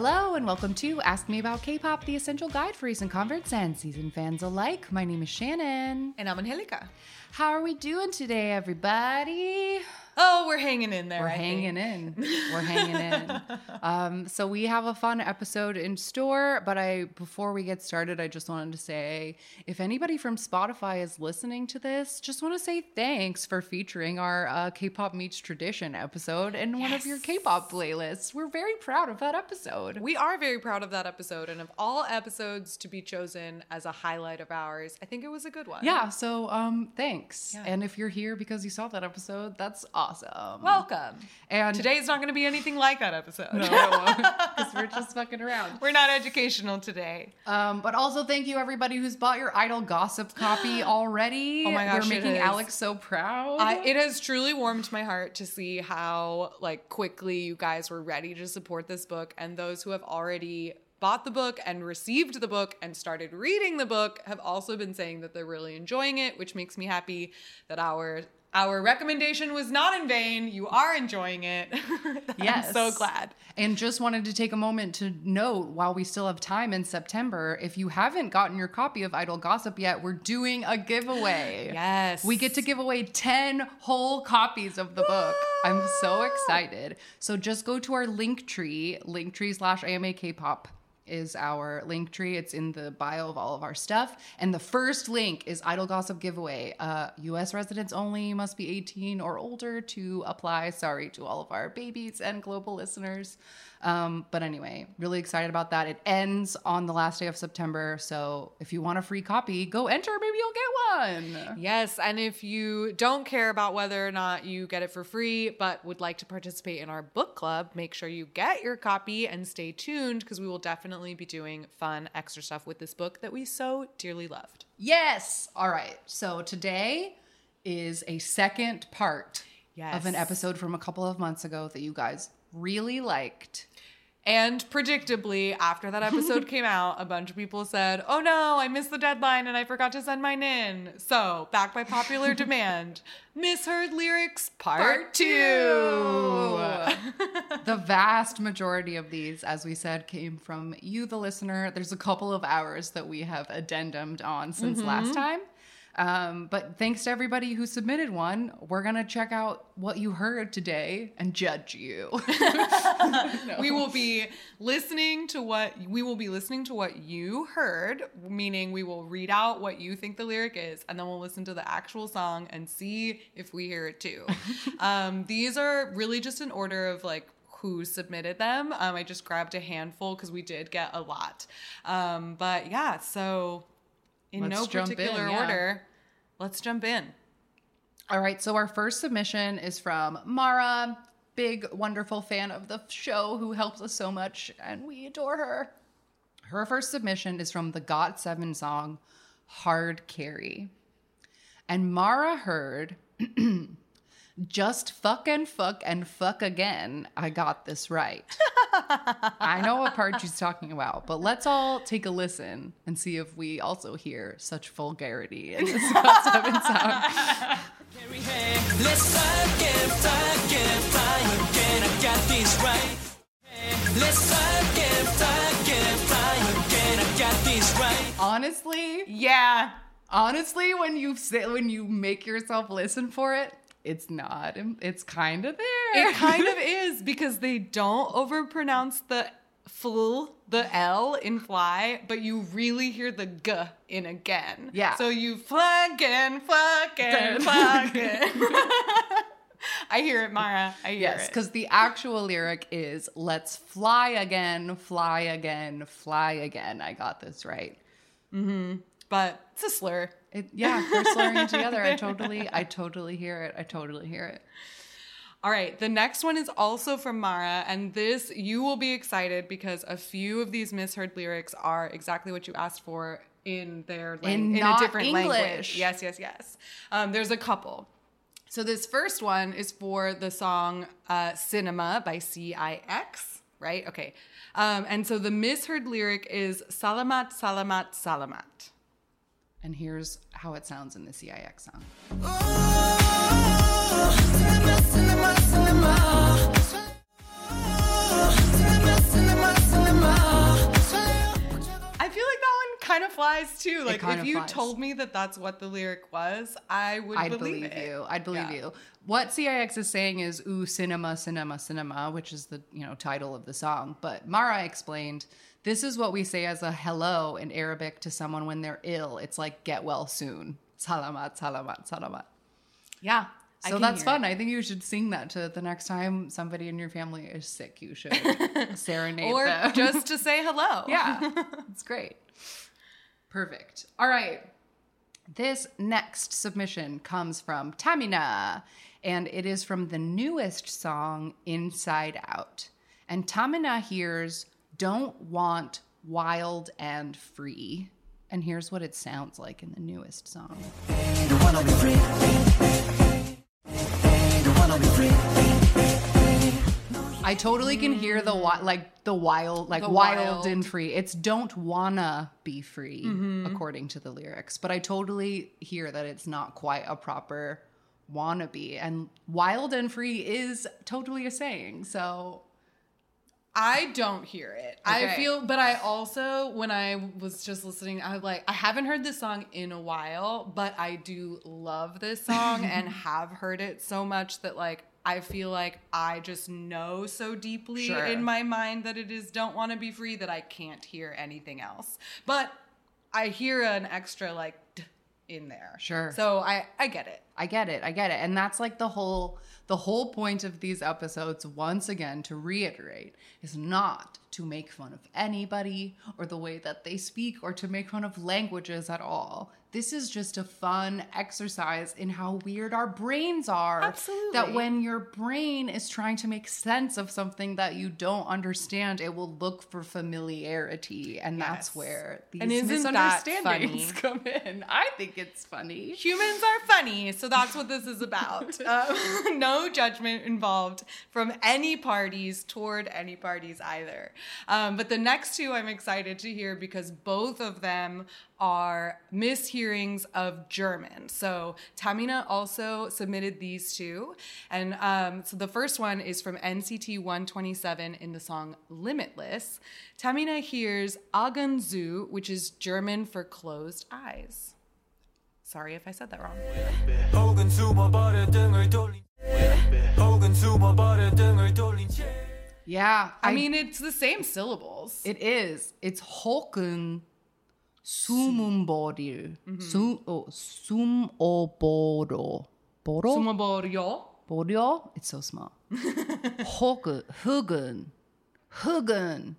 Hello and welcome to Ask Me About K-pop, the essential guide for recent converts and season fans alike. My name is Shannon. And I'm Angelica. How are we doing today, everybody? Oh, we're hanging in there. We're I hanging think. in. We're hanging in. Um, so we have a fun episode in store, but I before we get started, I just wanted to say if anybody from Spotify is listening to this, just want to say thanks for featuring our uh, K-pop meets tradition episode in one of your K-pop playlists. We're very proud of that episode. We are very proud of that episode, and of all episodes to be chosen as a highlight of ours, I think it was a good one. Yeah, so um thanks. Yeah. And if you're here because you saw that episode, that's awesome. Welcome. and Today's not going to be anything like that episode. because we're just fucking around. we're not educational today. Um, but also thank you everybody who's bought your Idol Gossip copy already. Oh my gosh, we're making. Alex so proud. I, it has truly warmed my heart to see how like quickly you guys were ready to support this book and those who have already bought the book and received the book and started reading the book have also been saying that they're really enjoying it which makes me happy that our our recommendation was not in vain you are enjoying it Yes. i'm so glad And just wanted to take a moment to note while we still have time in September, if you haven't gotten your copy of Idol Gossip yet, we're doing a giveaway. yes We get to give away 10 whole copies of the book. I'm so excited. So just go to our Linktree, link tree slash AMA K-pop is our Linktree. It's in the bio of all of our stuff. And the first link is Idol Gossip giveaway. Uh, US residents only must be 18 or older to apply. Sorry to all of our babies and global listeners. Um, but anyway, really excited about that. It ends on the last day of September. So if you want a free copy, go enter. Maybe you'll get one. Yes, and if you don't care about whether or not you get it for free, but would like to participate in our book club, make sure you get your copy and stay tuned because we will definitely be doing fun extra stuff with this book that we so dearly loved. Yes. All right. So today is a second part of an episode from a couple of months ago that you guys really liked. And predictably, after that episode came out, a bunch of people said, Oh no, I missed the deadline and I forgot to send mine in. So, back by popular demand, Misheard Lyrics Part, Part 2. the vast majority of these, as we said, came from you, the listener. There's a couple of hours that we have addendumed on since last mm-hmm. time. Um, but thanks to everybody who submitted one. We're going to check out what you heard today and judge you. we will be listening to what we will be listening to what you heard meaning we will read out what you think the lyric is and then we'll listen to the actual song and see if we hear it too um, these are really just in order of like who submitted them um, i just grabbed a handful because we did get a lot um, but yeah so in Let's no jump in, particular yeah. order let's jump in All right, so our first submission is from Mara, big, wonderful fan of the show who helps us so much, and we adore her. Her first submission is from the Got Seven song, Hard Carry. And Mara heard, just fuck and fuck and fuck again. I got this right. I know what part she's talking about, but let's all take a listen and see if we also hear such vulgarity in this Got Seven song. Let's fuck and fuck and fly again. I got this right. Let's fuck and fuck and fly again. I got this right. honestly yeah honestly when you say when you make yourself listen for it it's not it's kind of there It kind of is because they don't overpronounce the fl, the L in fly, but you really hear the g in again. Yeah. So you fucking, fucking, fucking. I hear it, Mara. I hear it. yes because the actual lyric is let's fly again fly again fly again i got this right mm-hmm. But it's a slur. It, yeah they're slurring together i totally i totally hear it i totally hear it All right, the next one is also from Mara, and this you will be excited because a few of these misheard lyrics are exactly what you asked for in their lang- In in, a different English. language. Yes, yes, yes. Um, there's a couple. So this first one is for the song uh, "Cinema" by CIX, right? Okay, um, and so the misheard lyric is "Salamat, Salamat, Salamat." And here's how it sounds in the CIX song. I kind of flies too. Like if you flies. told me that that's what the lyric was, I would I'd believe, believe, it. you. I'd believe Yeah. you. What CIX is saying is "ooh cinema, cinema, cinema," which is the you know title of the song. But Mara explained this is what we say as a hello in Arabic to someone when they're ill. It's like "get well soon." Salamat, salamat, salamat. Yeah. So that's fun. it. I think you should sing that to the next time somebody in your family is sick. You should serenade Or them. just to say hello. Yeah, it's great. Perfect. All right. This next submission comes from Tamina, and it is from the newest song, Inside Out. And Tamina hears, Don't Want Wild and Free. And here's what it sounds like in the newest song. I totally can hear the wi- mm. like the wild like The wild, wild. and free. It's don't wanna be free mm-hmm. according to the lyrics, but I totally hear that it's not quite a proper wannabe and wild and free is totally a saying. So I don't hear it. I feel, but I also, when I was just listening, I like, I haven't heard this song in a while, but I do love this song and have heard it so much that like I feel like I just know so deeply Sure. in my mind that it is don't want to be free that I can't hear anything else. But I hear an extra like d in there. Sure. So I I get it. I get it. I get it. And that's like the whole the whole point of these episodes once again to reiterate is not to make fun of anybody or the way that they speak or to make fun of languages at all. This is just a fun exercise in how weird our brains are. Absolutely. That when your brain is trying to make sense of something that you don't understand, it will look for familiarity. And that's where these And misunderstandings come in. I think it's funny. Humans are funny, so that's what this is about. Um, no judgment involved from any parties toward any parties either. Um, but the next two I'm excited to hear because both of them are mishearings of German. So Tamina also submitted these two. And um, so the first one is from NCT 127 in the song Limitless. Tamina hears Aganzu, which is German for closed eyes. Sorry if I said that wrong. Yeah. I, I mean, it's the same syllables. It is. It's Holken Sumumboryu. sum oh Sum, oh, sumoboro. Boro? Sumoboryo. Boryo. It's so small. Hugen, hugen,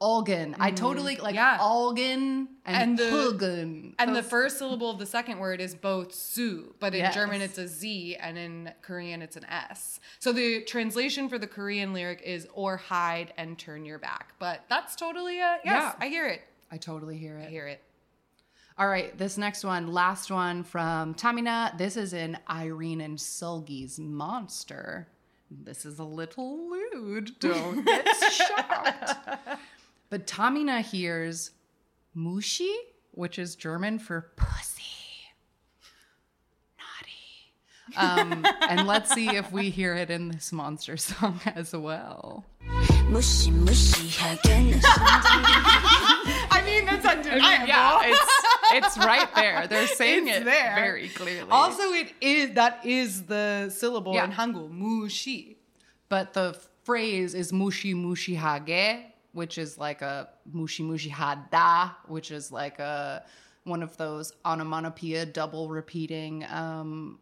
organ. I mm, totally like yeah. And, and the, Hugen. And the first syllable of the second word is both su, but in yes. German it's a Z and in Korean it's an S. So the translation for the Korean lyric is or hide and turn your back. But that's totally a yes, yeah. I hear it. I totally hear it. I hear it. All right, this next one, last one from Tamina. This is in Irene and Seulgi's Monster. This is a little lewd. Don't get shocked. But Tamina hears Mushi, which is German for pussy. Naughty. Um, and let's see if we hear it in this monster song as well. 무시 it's undeniable. yeah, it's, it's right there. They're saying it's it there. very clearly. Also, it is that is the syllable yeah. in Hangul, mushi. But the phrase is mushi mushi hage, which is like a mushi mushi hada, which is like a one of those onomatopoeia double repeating um,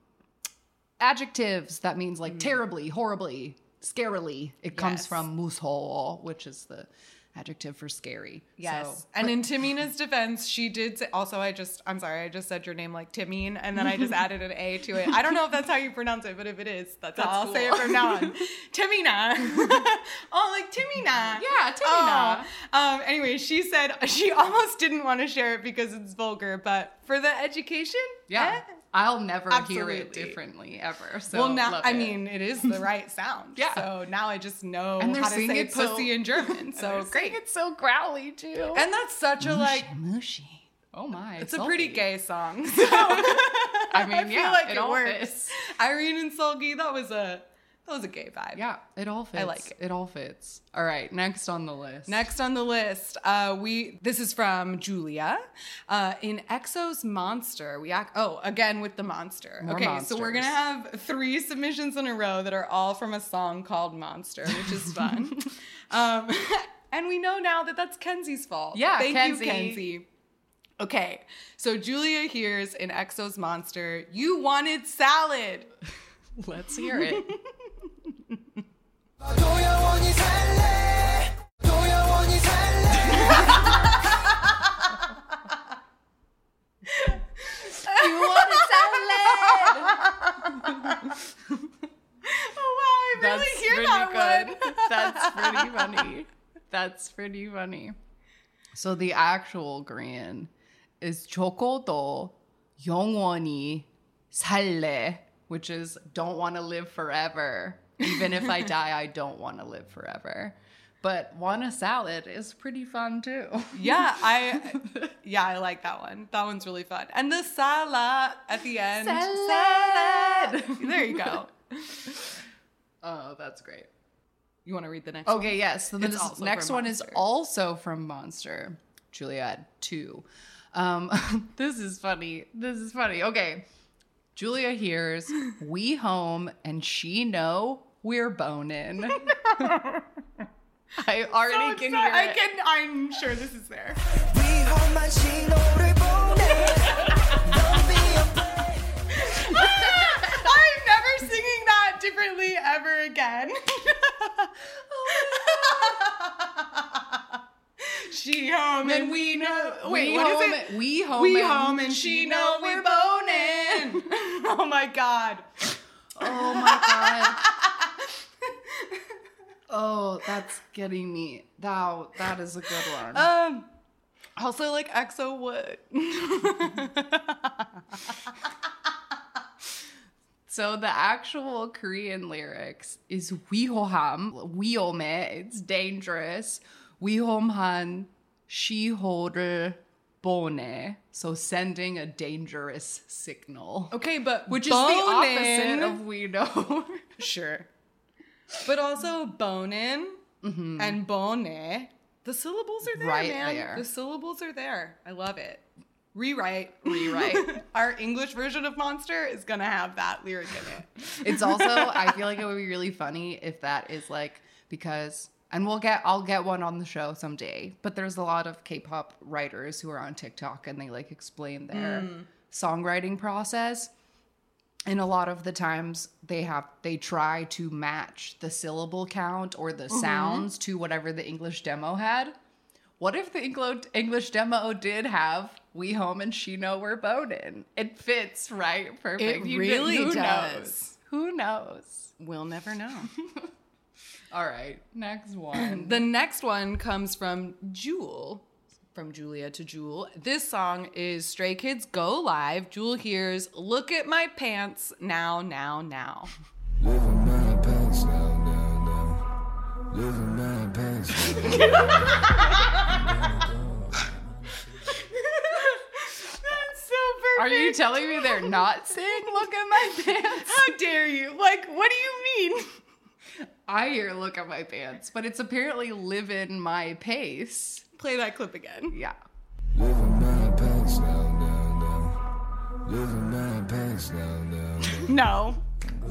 adjectives that means like mm. terribly, horribly, scarily. It comes from musho, which is the adjective for scary. Yes. So- and in Timina's defense, she did say, also, I just, I'm sorry, I just said your name like Timine, and then I just added an A to it. I don't know if that's how you pronounce it, but if it is, that's, how I'll That's say it from now on. Timina. oh, like Timina. Yeah, Timina. Oh. Um, anyway, she said she almost didn't want to share it because it's vulgar, but for the education, Yeah. eh, I'll never hear it differently ever. So well, now love I it. mean, it is the right sound. Yeah. So now I just know And they're how to saying say it so- pussy in German. So great. It's so growly too. And that's such a like. mushy. Oh my! It's a pretty gay song. I mean, I feel yeah, like it, it works. fits. Irene and Seulgi, that was a that was a gay vibe. Yeah, it all fits. I like it. It all fits. All right, next on the list. Next on the list, uh, we this is from Julia uh, in Exo's Monster. We act oh again with the monster. More okay, so we're gonna have three submissions in a row that are all from a song called Monster, which is fun. um, and we know now that that's Kenzie's fault. Yeah, thank Kenzie. you, Kenzie. Okay, so Julia hears in Exo's Monster, you wanted salad. Let's hear it. you want a salad? Oh wow, I really That's hear pretty that good. one. That's pretty funny. That's pretty funny. So the actual Korean is 조고도 영원히 살래, which is don't want to live forever. Even if I die, I don't want to live forever. But want a salad is pretty fun too. Yeah, I yeah, I like that one. That one's really fun. And the salad at the end. Salad. There you go. Oh, that's great. You want to read the next Okay, yes. So It's this next from one is also from Monster. Juliet 2. Um, this is funny. This is funny. Okay. Julia hears we home and she know we're boning. I already so can hear I it. Can, I'm sure this is there. ah, I'm never singing that differently ever again. she home and, and we know. Wait, we what home, is it? We home. We and home and she know we're boning. oh my god. Oh my god. Oh, that's getting me. That that is a good one. Um. Also, like EXO would. So the actual Korean lyrics is 위험함, 위험해, it's dangerous. 위험한 시호를 보내. So sending a dangerous signal. okay, but Which is the opposite bonin- of we know. sure. But also bonin mm-hmm. and bone. The syllables are there, Right man. there. The syllables are there. I love it. Rewrite. Rewrite. Our English version of Monster is gonna have that lyric in it. it's also I feel like it would be really funny if that is like because and we'll get I'll get one on the show someday. But there's a lot of K-pop writers who are on TikTok and they like explain their mm. songwriting process. And a lot of the times they have they try to match the syllable count or the mm-hmm. sounds to whatever the English demo had. What if the English demo did have "We home and she know we're boning"? It fits right, perfect. It You really who does. Knows? Who knows? We'll never know. All right, next one. The next one comes from Jewel, from Julia to Jewel. This song is Stray Kids Go Live. Jewel hears, Look at my pants now, now, now. Living my pants now, now, now. Living my pants now. That's so perfect. Are you telling me they're not saying "Look at my pants"? How dare you? Like, what do you mean? I hear "Look at my pants," but it's apparently "Live in my pace." Play that clip again. Yeah. Living my pants now, now, now. Living my pants now, now, now. No.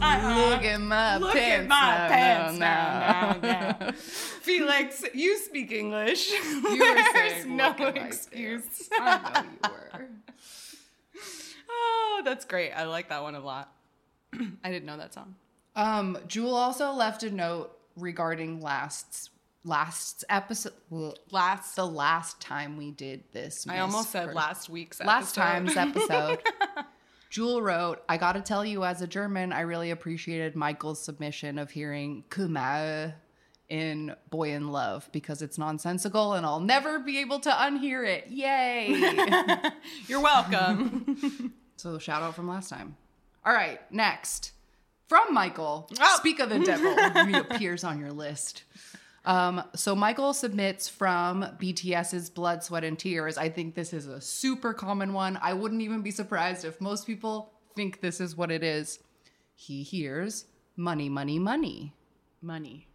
Uh-uh. Look at my Look pants. at my now, pants now, now, now, now. Felix, you speak English. You were There's saying, no "Look at my excuse. pants." I know you were. Oh, that's great. I like that one a lot. I didn't know that song. Um, Jewel also left a note regarding last's last episode, Last, the last time we did this. I almost said last week's episode. last time's episode. Jewel wrote, I gotta tell you, as a German, I really appreciated Michael's submission of hearing Kumau in Boy in Love because it's nonsensical and I'll never be able to unhear it. Yay! You're welcome. So shout out from last time. All right, next from Michael. Oh. Speak of the devil, reappears on your list. Um, so Michael submits from BTS's Blood, Sweat, and Tears. I think this is a super common one. I wouldn't even be surprised if most people think this is what it is. He hears money, money, money, Money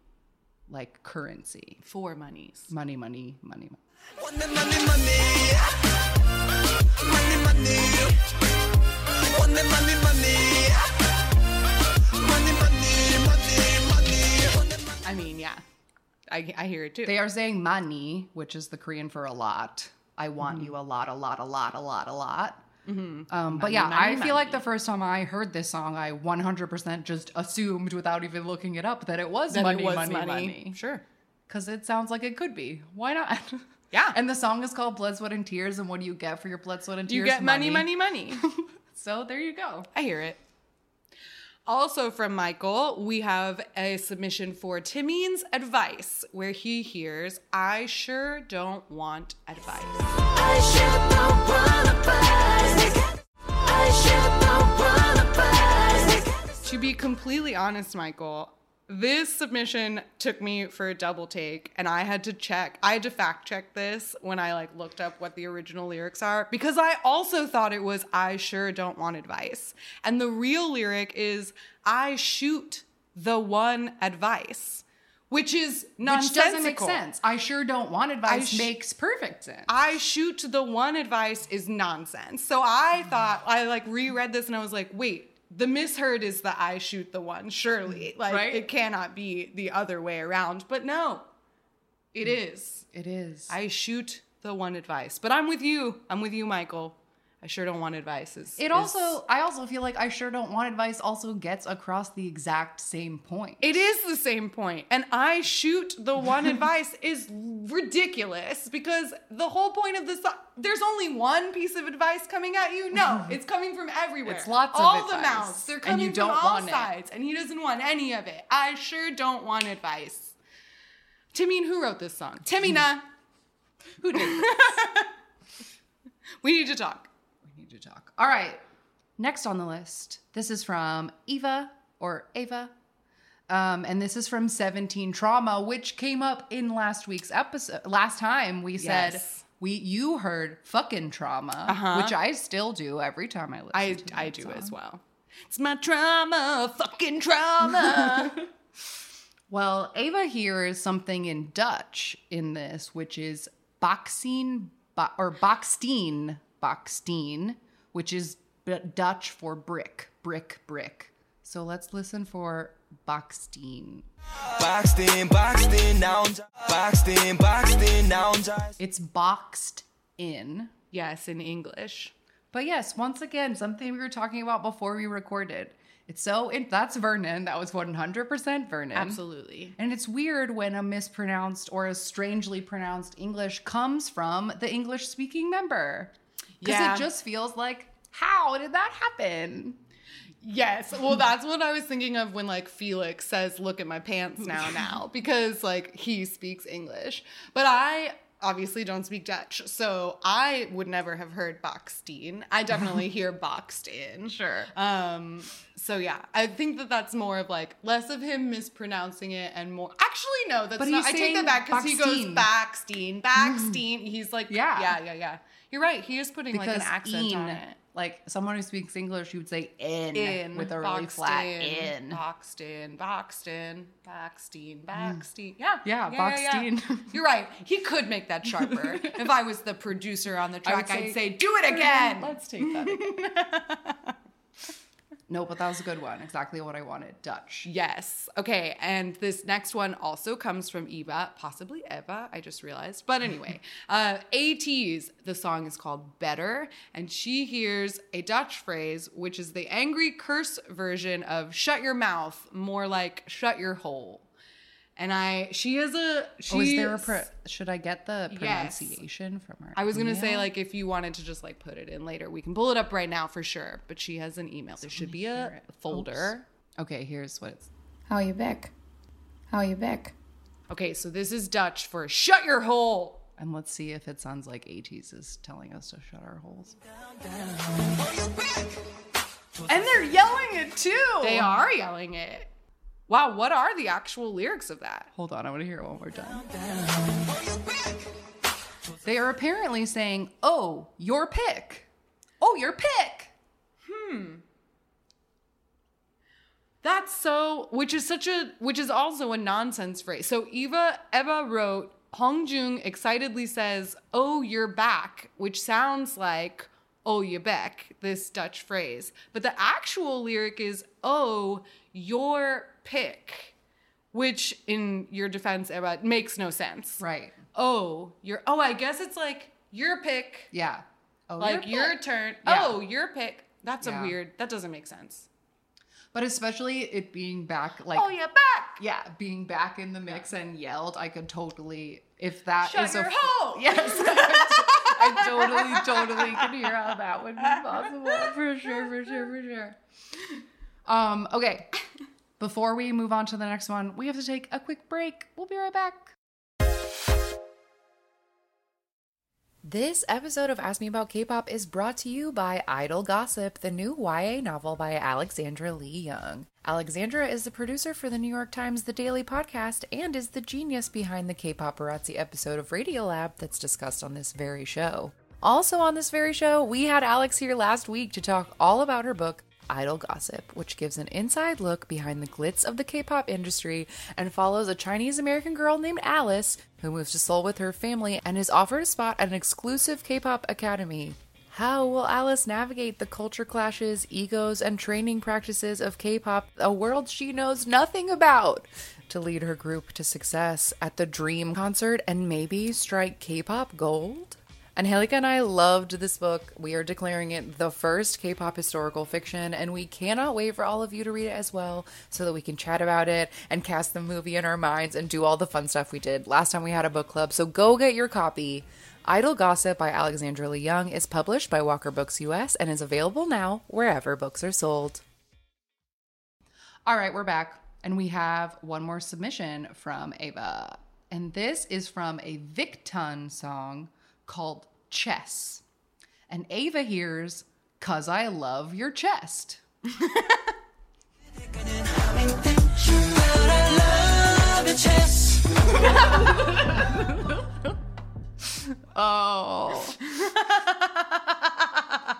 like currency. for monies. Money, money, money. money. Money, money, money. Money, money. Money, money, money. Money, mean, yeah, I, I hear it too. They are saying money, which is the Korean for a lot. I want you a lot, a lot, a lot, a lot, a lot. Um, but yeah, money, I feel like the first time I heard this song, I 100% just assumed without even looking it up that it was That it money, was money, money. Sure. Because it sounds like it could be. Why not? Yeah. And the song is called Blood, Sweat, and Tears. And what do you get for your blood, sweat, and tears? You get money, money, money. So there you go. I hear it. Also from Michael, we have a submission for Taemin's advice, where he hears, I sure don't want advice. I sure don't wanna. I sure don't wanna. To be completely honest, Michael, this submission took me for a double take and I had to check. I had to fact check this when I like looked up what the original lyrics are because I also thought it was I sure don't want advice. And the real lyric is I shoot the one advice, which is nonsensical. Which doesn't make sense. I sure don't want advice sh- makes perfect sense. I shoot the one advice is nonsense. So I thought I like reread this and I was like, wait, the misheard is the I shoot the one, surely. Mm, like Right? it cannot be the other way around. But no, it mm. is. it is. I shoot the one advice. But I'm with you. I'm with you, Michael. I sure don't want advice. Is, It is- also, I also feel like I sure don't want advice also gets across the exact same point. It is the same point. And I shoot the one advice is ridiculous because the whole point of this there's only one piece of advice coming at you. No, it's coming from everywhere. It's lots of all the mouths. They're and coming you don't from all want it. sides, and he doesn't want any of it. I sure don't want advice. Timmy, who wrote this song? Timina. Who did? we need to talk. we need to talk. All right. Next on the list, this is from Eva or Ava. Um, and this is from 17 Trauma, which came up in last week's episode. Last time we said Yes. we you heard fucking trauma, Uh-huh. which I still do every time I listen. I to I do song. as well. It's my trauma, fucking trauma. Well, Ava hears something in Dutch in this, which is Boxteen ba- or Boxteen, Boxteen, which is B- Dutch for brick, brick, brick. So let's listen for Boxteen. Boxed in, boxed in, now I'm boxed in, boxed now I'm It's boxed in. yes, in English. But yes, once again, something we were talking about before we recorded. It's so it, that's Vernon. That was 100% Vernon. Absolutely. And it's weird when a mispronounced or a strangely pronounced English comes from the English speaking member. Because Yeah. it just feels like, how did that happen? Yes. Well, that's what I was thinking of when like Felix says, "Look at my pants now now," because like he speaks English. But I obviously don't speak Dutch, so I would never have heard Boxteen. I definitely hear boxed in. Sure. Um so yeah, I think that that's more of like less of him mispronouncing it and more Actually no, that's But not I take that back cuz he goes. Backstein, Backstein. He's like Yeah. yeah, yeah, yeah. You're right. He is putting like an accent on it. like someone who speaks English, you would say in, in with a really boxed flat in, in. boxed in, boxed in, hmm. Backstein, Backstein. Yeah, Yeah, Boxteen. You're right. He could make that sharper. if I was the producer on the track, I'd say, say, "Do it again." Let's take that again. no, but that was a good one. Exactly what I wanted. Dutch. Yes. Okay. And this next one also comes from Eva, possibly Eva. I just realized. But anyway, uh, ATEEZ's, the song is called Better. And she hears a Dutch phrase, which is the angry curse version of shut your mouth, more like shut your hole. And I, she has a, she Oh, is there a pro- should I get the Yes. pronunciation from her? I was gonna say like if you wanted to just like put it in later, we can pull it up right now for sure. But she has an email. There should be a folder. Okay, here's what it's. How are you back? How are you back? Okay, so this is Dutch for shut your hole. And let's see if it sounds like ATEEZ is telling us to shut our holes. And they're yelling it too. They are yelling it. Wow, what are the actual lyrics of that? Hold on, I want to hear it one more time. They are apparently saying, "Oh, your pick. Oh, your pick." Hmm. That's so, which is such a, which is also a nonsense phrase. So Eva, Eva wrote, Hongjoong excitedly says, "Oh, you're back," which sounds like "Oh, you back," this Dutch phrase. But the actual lyric is "Oh, your pick," which, in your defense, Eva, makes no sense. Right. Oh, you're, oh, I guess it's like your pick, Yeah. Oh, like your, pick. turn. Yeah. Oh, your pick. That's Yeah. a weird. That doesn't make sense. But especially it being back, like oh, you're back. yeah, being back in the mix and yelled, I could totally if that Shut is your a hole. Yes, I totally, totally can hear how that would be possible for sure, for sure, for sure. Um, okay. Before we move on to the next one, we have to take a quick break. We'll be right back. This episode of Ask Me About K-pop is brought to you by Idol Gossip, the new YA novel by Alexandra Lee Young. Alexandra is the producer for the New York Times The Daily podcast and is the genius behind the K-paparazzi episode of Radiolab that's discussed on this very show. Also on this very show, we had Alex here last week to talk all about her book Idol Gossip, which gives an inside look behind the glitz of the K pop industry and follows a Chinese American girl named Alice who moves to Seoul with her family and is offered a spot at an exclusive K pop academy. How will Alice navigate the culture clashes, egos, and training practices of K pop, a world she knows nothing about, to lead her group to success at the Dream concert and maybe strike K pop gold? Angelica and I loved this book. We are declaring it the first K pop historical fiction, and we cannot wait for all of you to read it as well so that we can chat about it and cast the movie in our minds and do all the fun stuff we did last time we had a book club. So go get your copy. Idol Gossip by Alexandra Lee Young is published by Walker Books US and is available now wherever books are sold. All right, we're back, and we have one more submission from Ava. And this is from a Victon song called Chess. And Ava hears, Cause I Love Your Chest. Oh.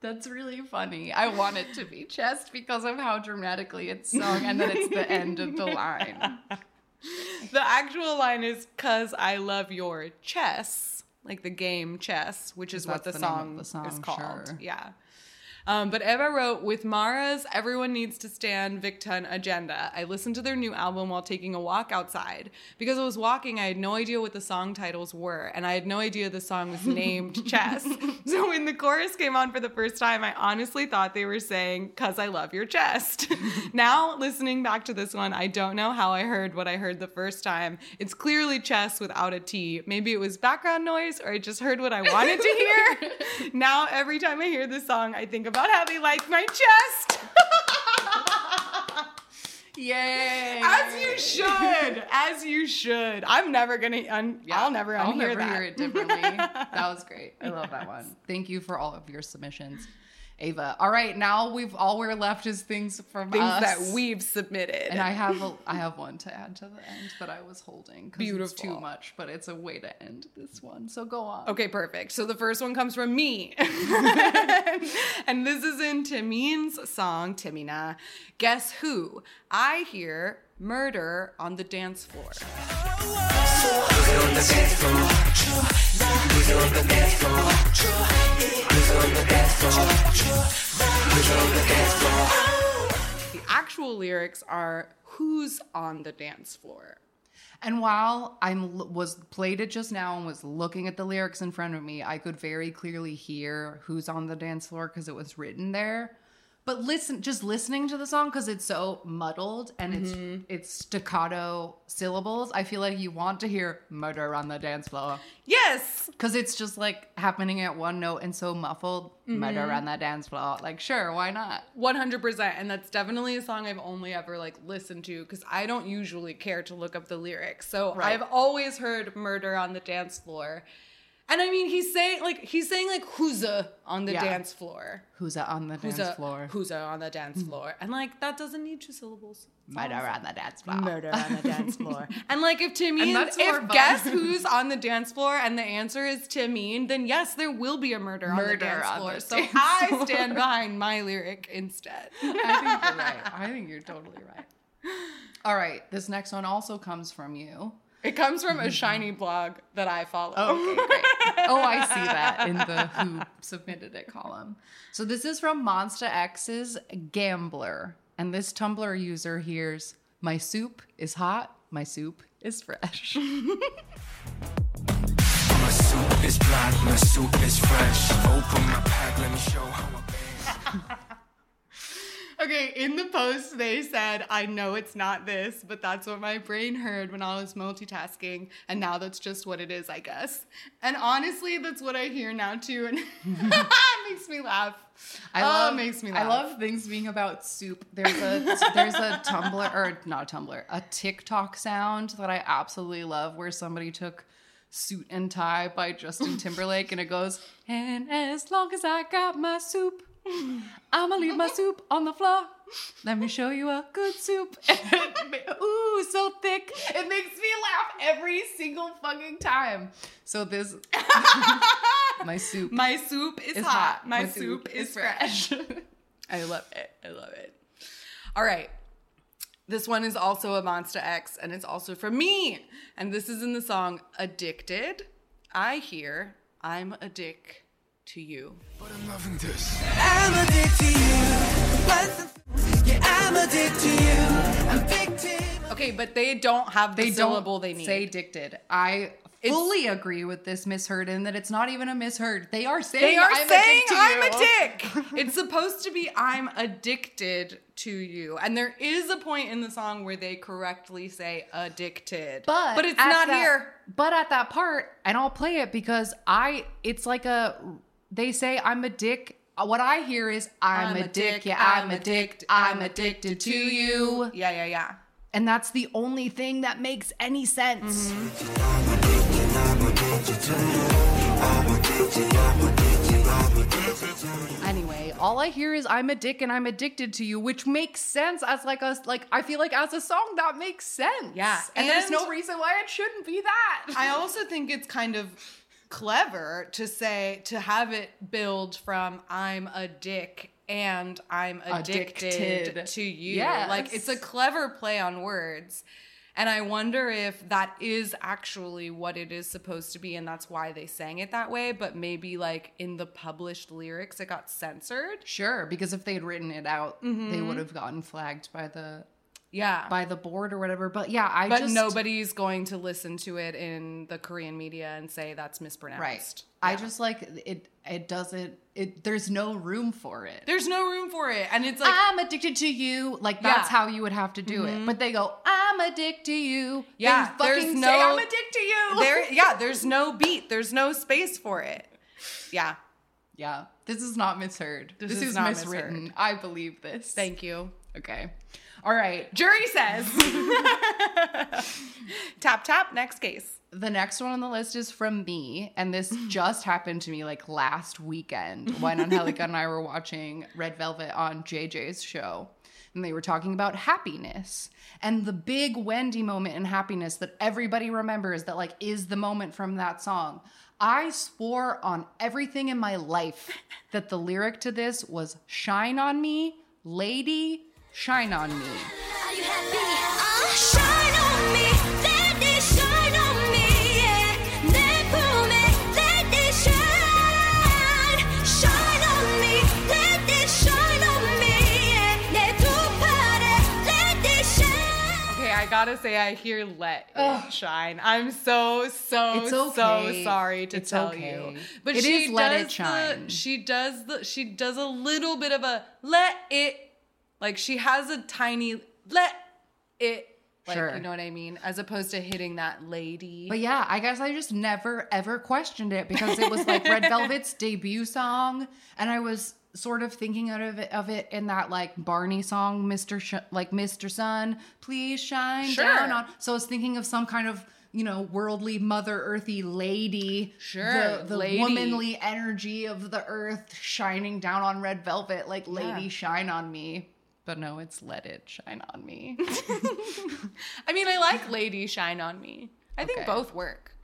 That's really funny. I want it to be chest because of how dramatically it's sung and then it's the end of the line. The actual line is "Cause I love your chess," like the game chess, which is what the the song, the song, is called. sure. Yeah. Um, but Eva wrote, with Mara's Everyone Needs to Stand Victon agenda, I listened to their new album while taking a walk outside. Because I was walking, I had no idea what the song titles were, and I had no idea the song was named Chess. So when the chorus came on for the first time, I honestly thought they were saying, Cause I love your chest. now, listening back to this one, I don't know how I heard what I heard the first time. It's clearly chess without a T. Maybe it was background noise, or I just heard what I wanted to hear. now, every time I hear this song, I think about how they like my chest. Yay! As you should. As you should. I'm never gonna. Un- I'll never I'll unhear never that. hear it differently. that was great. I love that one. Thank you for all of your submissions, Ava. All right, now we've all we're left is things from Things us. that we've submitted. and I have a, I have one to add to the end that I was holding. 'cause It's too much, but it's a way to end this one. So go on. Okay, perfect. So the first one comes from me. and this is in Taemin's song, Timina. Guess who? I hear murder on the dance floor. The actual lyrics are who's on the dance floor? And while I was played it just now and was looking at the lyrics in front of me, I could very clearly hear who's on the dance floor because it was written there. But listen, just listening to the song because it's so muddled and Mm-hmm. it's it's staccato syllables. I feel like you want to hear "murder on the dance floor" Yes. because it's just like happening at one note and so muffled. Murder Mm-hmm. on the dance floor. Like, sure, why not? 100% and that's definitely a song i've only ever like listened to because i don't usually care to look up the lyrics so Right. i've always heard murder on the dance floor and i mean he's saying like he's saying like who'sa on the Yeah. dance floor Who's on the dance who'sa floor? Who's on the dance floor and like that doesn't need two syllables Murder on the dance floor. murder on the dance floor. And like if that's more if guess who's on the dance floor and the answer is Timmy, then yes, there will be a murder, murder on the dance on floor. the So dance I floor. stand behind my lyric instead. I think you're right. I think you're totally right. All right, this next one also comes from you. It comes from a mm-hmm. shiny blog that I follow. Oh. Okay, great. Oh, I see that in the Who submitted it column. So this is from Monsta X's Gambler, and this Tumblr user hears, "My soup is hot. My soup is fresh." My soup is black, my soup is fresh. Open my pack, let me show how I bang. Okay, in the post they said, I know it's not this, but that's what my brain heard when I was multitasking, and now that's just what it is, I guess. And honestly, that's what I hear now too, and it makes me laugh. I Oh, love makes me laugh. I love things being about soup. There's a there's a Tumblr or not a Tumblr, a TikTok sound that I absolutely love where somebody took Suit and Tie by Justin Timberlake and it goes, "And as long as I got my soup, I'ma leave my soup on the floor. Let me show you a good soup." Ooh, so thick. It makes me laugh every single fucking time. So this my soup My soup is, is hot. hot. My, soup, is fresh. I love it. I love it. All right. This one is also a Monsta X, and it's also from me. And this is in the song Addicted. I hear I'm a dick to you. But I'm loving this. I'm addicted to you. Yeah, I'm addicted to you. I'm addicted. Okay, but they don't have the they syllable don't they need. say addicted. I It's- fully agree with this misheard and that it's not even a misheard. They are saying they are I'm saying addicted to I'm you. a dick. it's supposed to be I'm addicted to you. And there is a point in the song where they correctly say addicted. But but it's not that- here. But at that part, and I'll play it because I it's like a they say I'm a dick. Uh, what I hear is I'm, a, dick. Yeah, I'm, a dick. I'm addicted to you. Yeah, yeah, yeah. And that's the only thing that makes any sense. Anyway, all I hear is I'm a dick and I'm addicted to you, which makes sense as like a like I feel like as a song that makes sense. Yeah, And, there's no reason why it shouldn't be that. I also think it's kind of clever to say to have it build from I'm a dick and I'm addicted, Addicted. to you. Yes. Like it's a clever play on words. And I wonder if that is actually what it is supposed to be and that's why they sang it that way, but maybe like in the published lyrics it got censored. Sure, because if they had written it out, they Mm-hmm. would have gotten flagged by the Yeah. by the board or whatever. But yeah, I but just nobody's going to listen to it in the Korean media and say that's mispronounced. right. I just like it. It doesn't. It there's no room for it. There's no room for it. And it's like I'm addicted to you. Like that's Yeah. how you would have to do it. Mm-hmm. But they go, I'm addicted to you. Yeah, they there's fucking no- say I'm addicted to you. there yeah there's no beat there's no space for it yeah yeah, this is not misheard. This, This is, is not miswritten. misheard. I believe this. thank you Okay. All right. jury says tap tap next case The next one on the list is from me, and this just happened to me like last weekend when Angelica and I were watching Red Velvet on JJ's show. And they were talking about happiness and the big Wendy moment in happiness that everybody remembers that like is the moment from that song. I swore on everything in my life that the lyric to this was shine on me, lady, Shine on Me. I gotta say, I hear "Let Ugh. It Shine." I'm so so okay. so sorry to it's tell okay. you, but it she is does "Let It Shine." The, she does the she does a little bit of a "Let It like she has a tiny "Let It." Like, Sure. you know what I mean? As opposed to hitting that lady. But yeah, I guess I just never ever questioned it because it was like Red Velvet's debut song, and I was sort of thinking out of it, of it in that like Barney song, Mister Sh- like Mister Sun, please shine Sure. down on. So I was thinking of some kind of you know worldly Mother Earthy lady, Sure, the, the lady. womanly energy of the earth shining down on Red Velvet, like Lady Shine on Me. But no, it's Let It Shine on Me. I mean, I like "Lady Shine on Me." I think both work.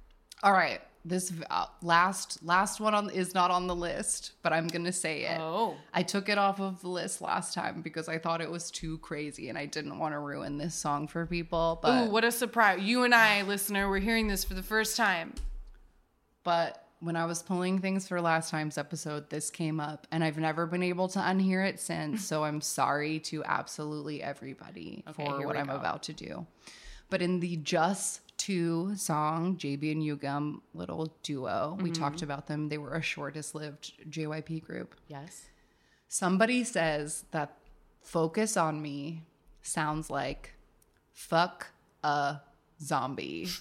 All right. This uh, last last one on is not on the list, but I'm gonna say it. Oh. I took it off of the list last time because I thought it was too crazy and I didn't want to ruin this song for people. But Ooh, what a surprise! You and I, listener, we're hearing this for the first time. but when I was pulling things for last time's episode, this came up and I've never been able to unhear it since. so I'm sorry to absolutely everybody Okay, for what I'm go. about to do. But in the Just Two song, JB and Yugyeom little duo, we Mm-hmm. talked about them. They were a shortest lived JYP group. Yes. Somebody says that focus on me sounds like fuck a zombie.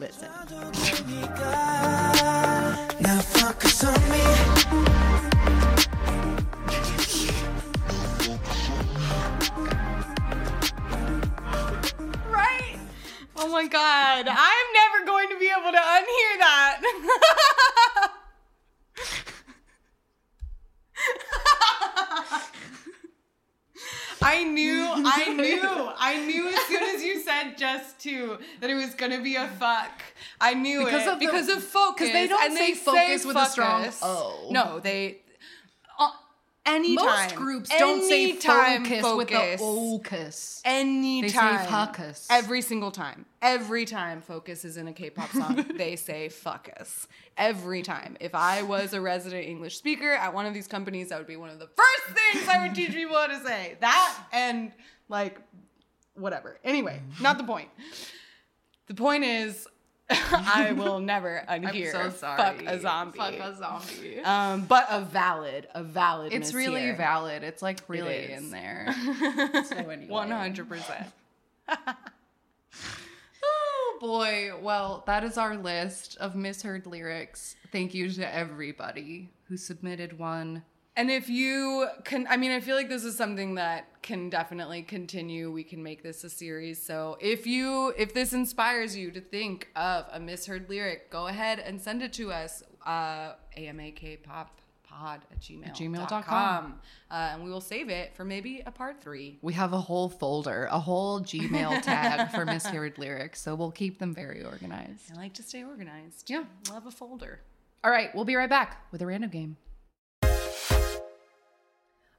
Listen. That it was gonna be a fuck. I knew it Because it of the- because of focus. 'cause they don't and say they focus with a strong focus. O. No, they. Uh, anytime. Most groups don't say anytime focus, with the focus. ocus. Anytime. fuckus. Every single time. Every time Focus is in a K-pop song, they say fuck us. Every time. If I was a resident English speaker at one of these companies, that would be one of the first things I would teach people how to say. That and like whatever. Anyway, not the point. The point is I will never unhear I'm so sorry. fuck a zombie. Fuck a zombie. Um, but a valid, a valid. it's really valid. It's like really is. in there. so anyway. One hundred percent. Oh boy. Well, that is our list of misheard lyrics. Thank you to everybody who submitted one. And if you can, I mean, I feel like this is something that can definitely continue. We can make this a series. So if you, if this inspires you to think of a misheard lyric, go ahead and send it to us. Uh, amakpoppod at gmail gmail.com. Uh, and we will save it for maybe a part three. We have a whole folder, a whole Gmail tag for misheard lyrics, so we'll keep them very organized. I like to stay organized. Yeah. Love a folder. All right, we'll be right back with a random game.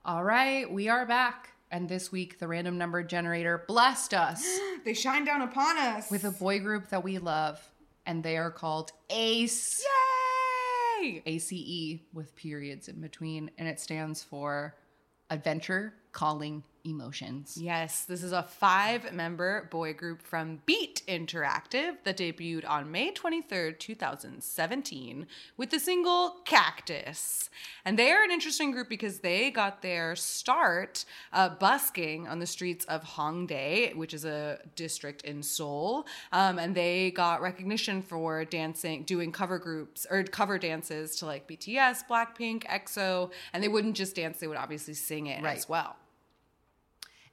All right, we are back. And this week, the random number generator blessed us They shine down upon us with a boy group that we love, and they are called ACE. yay! ACE with periods in between, and it stands for Adventure Calling Emotions. Yes, this is a five member boy group from Beat Interactive that debuted on May 23rd, 2017, with the single Cactus. And they are an interesting group because they got their start uh, busking on the streets of Hongdae, which is a district in Seoul. Um, and they got recognition for dancing, doing cover groups or cover dances to like BTS, Blackpink, EXO. And they wouldn't just dance, they would obviously sing it Right. as well.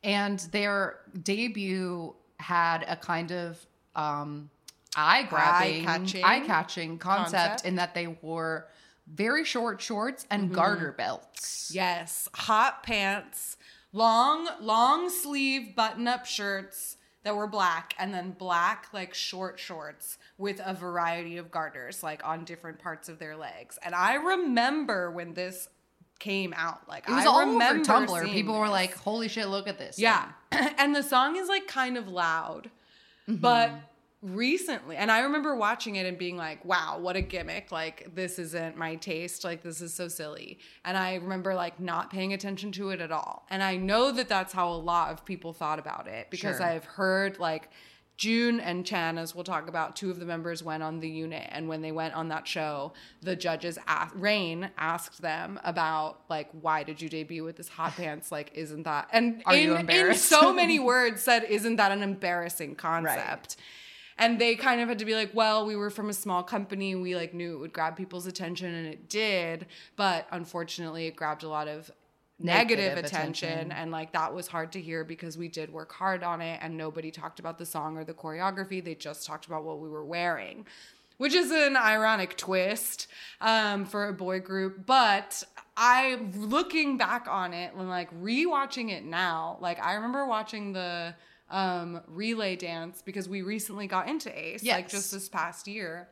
And their debut had a kind of um, eye grabbing, Eye-catching eye catching concept, concept. in that they wore very short shorts and garter belts. Yes, hot pants, long, long sleeve button up shirts that were black, and then black, like short shorts with a variety of garters, like on different parts of their legs. And I remember when this came out, like It was I all over Tumblr. People were like, "Holy shit, look at this!" Yeah. and the song is like kind of loud, Mm-hmm. but recently and i remember watching it and being like wow what a gimmick like this isn't my taste like this is so silly and i remember like not paying attention to it at all and i know that that's how a lot of people thought about it because Sure. i've heard like June and Chan, as we'll talk about, two of the members went on the unit, and when they went on that show, the judges asked Rain asked them about like, why did you debut with this hot pants? Like, isn't that and Are in, you in embarrassed? so many words said, isn't that an embarrassing concept? And they kind of had to be like, well, we were from a small company. We like knew it would grab people's attention and it did. But unfortunately, it grabbed a lot of negative, Negative attention. attention. And like that was hard to hear because we did work hard on it and nobody talked about the song or the choreography. They just talked about what we were wearing. Which is an ironic twist um, for a boy group, but I looking back on it when like rewatching it now, like I remember watching the um, relay dance because we recently got into Ace, like just this past year.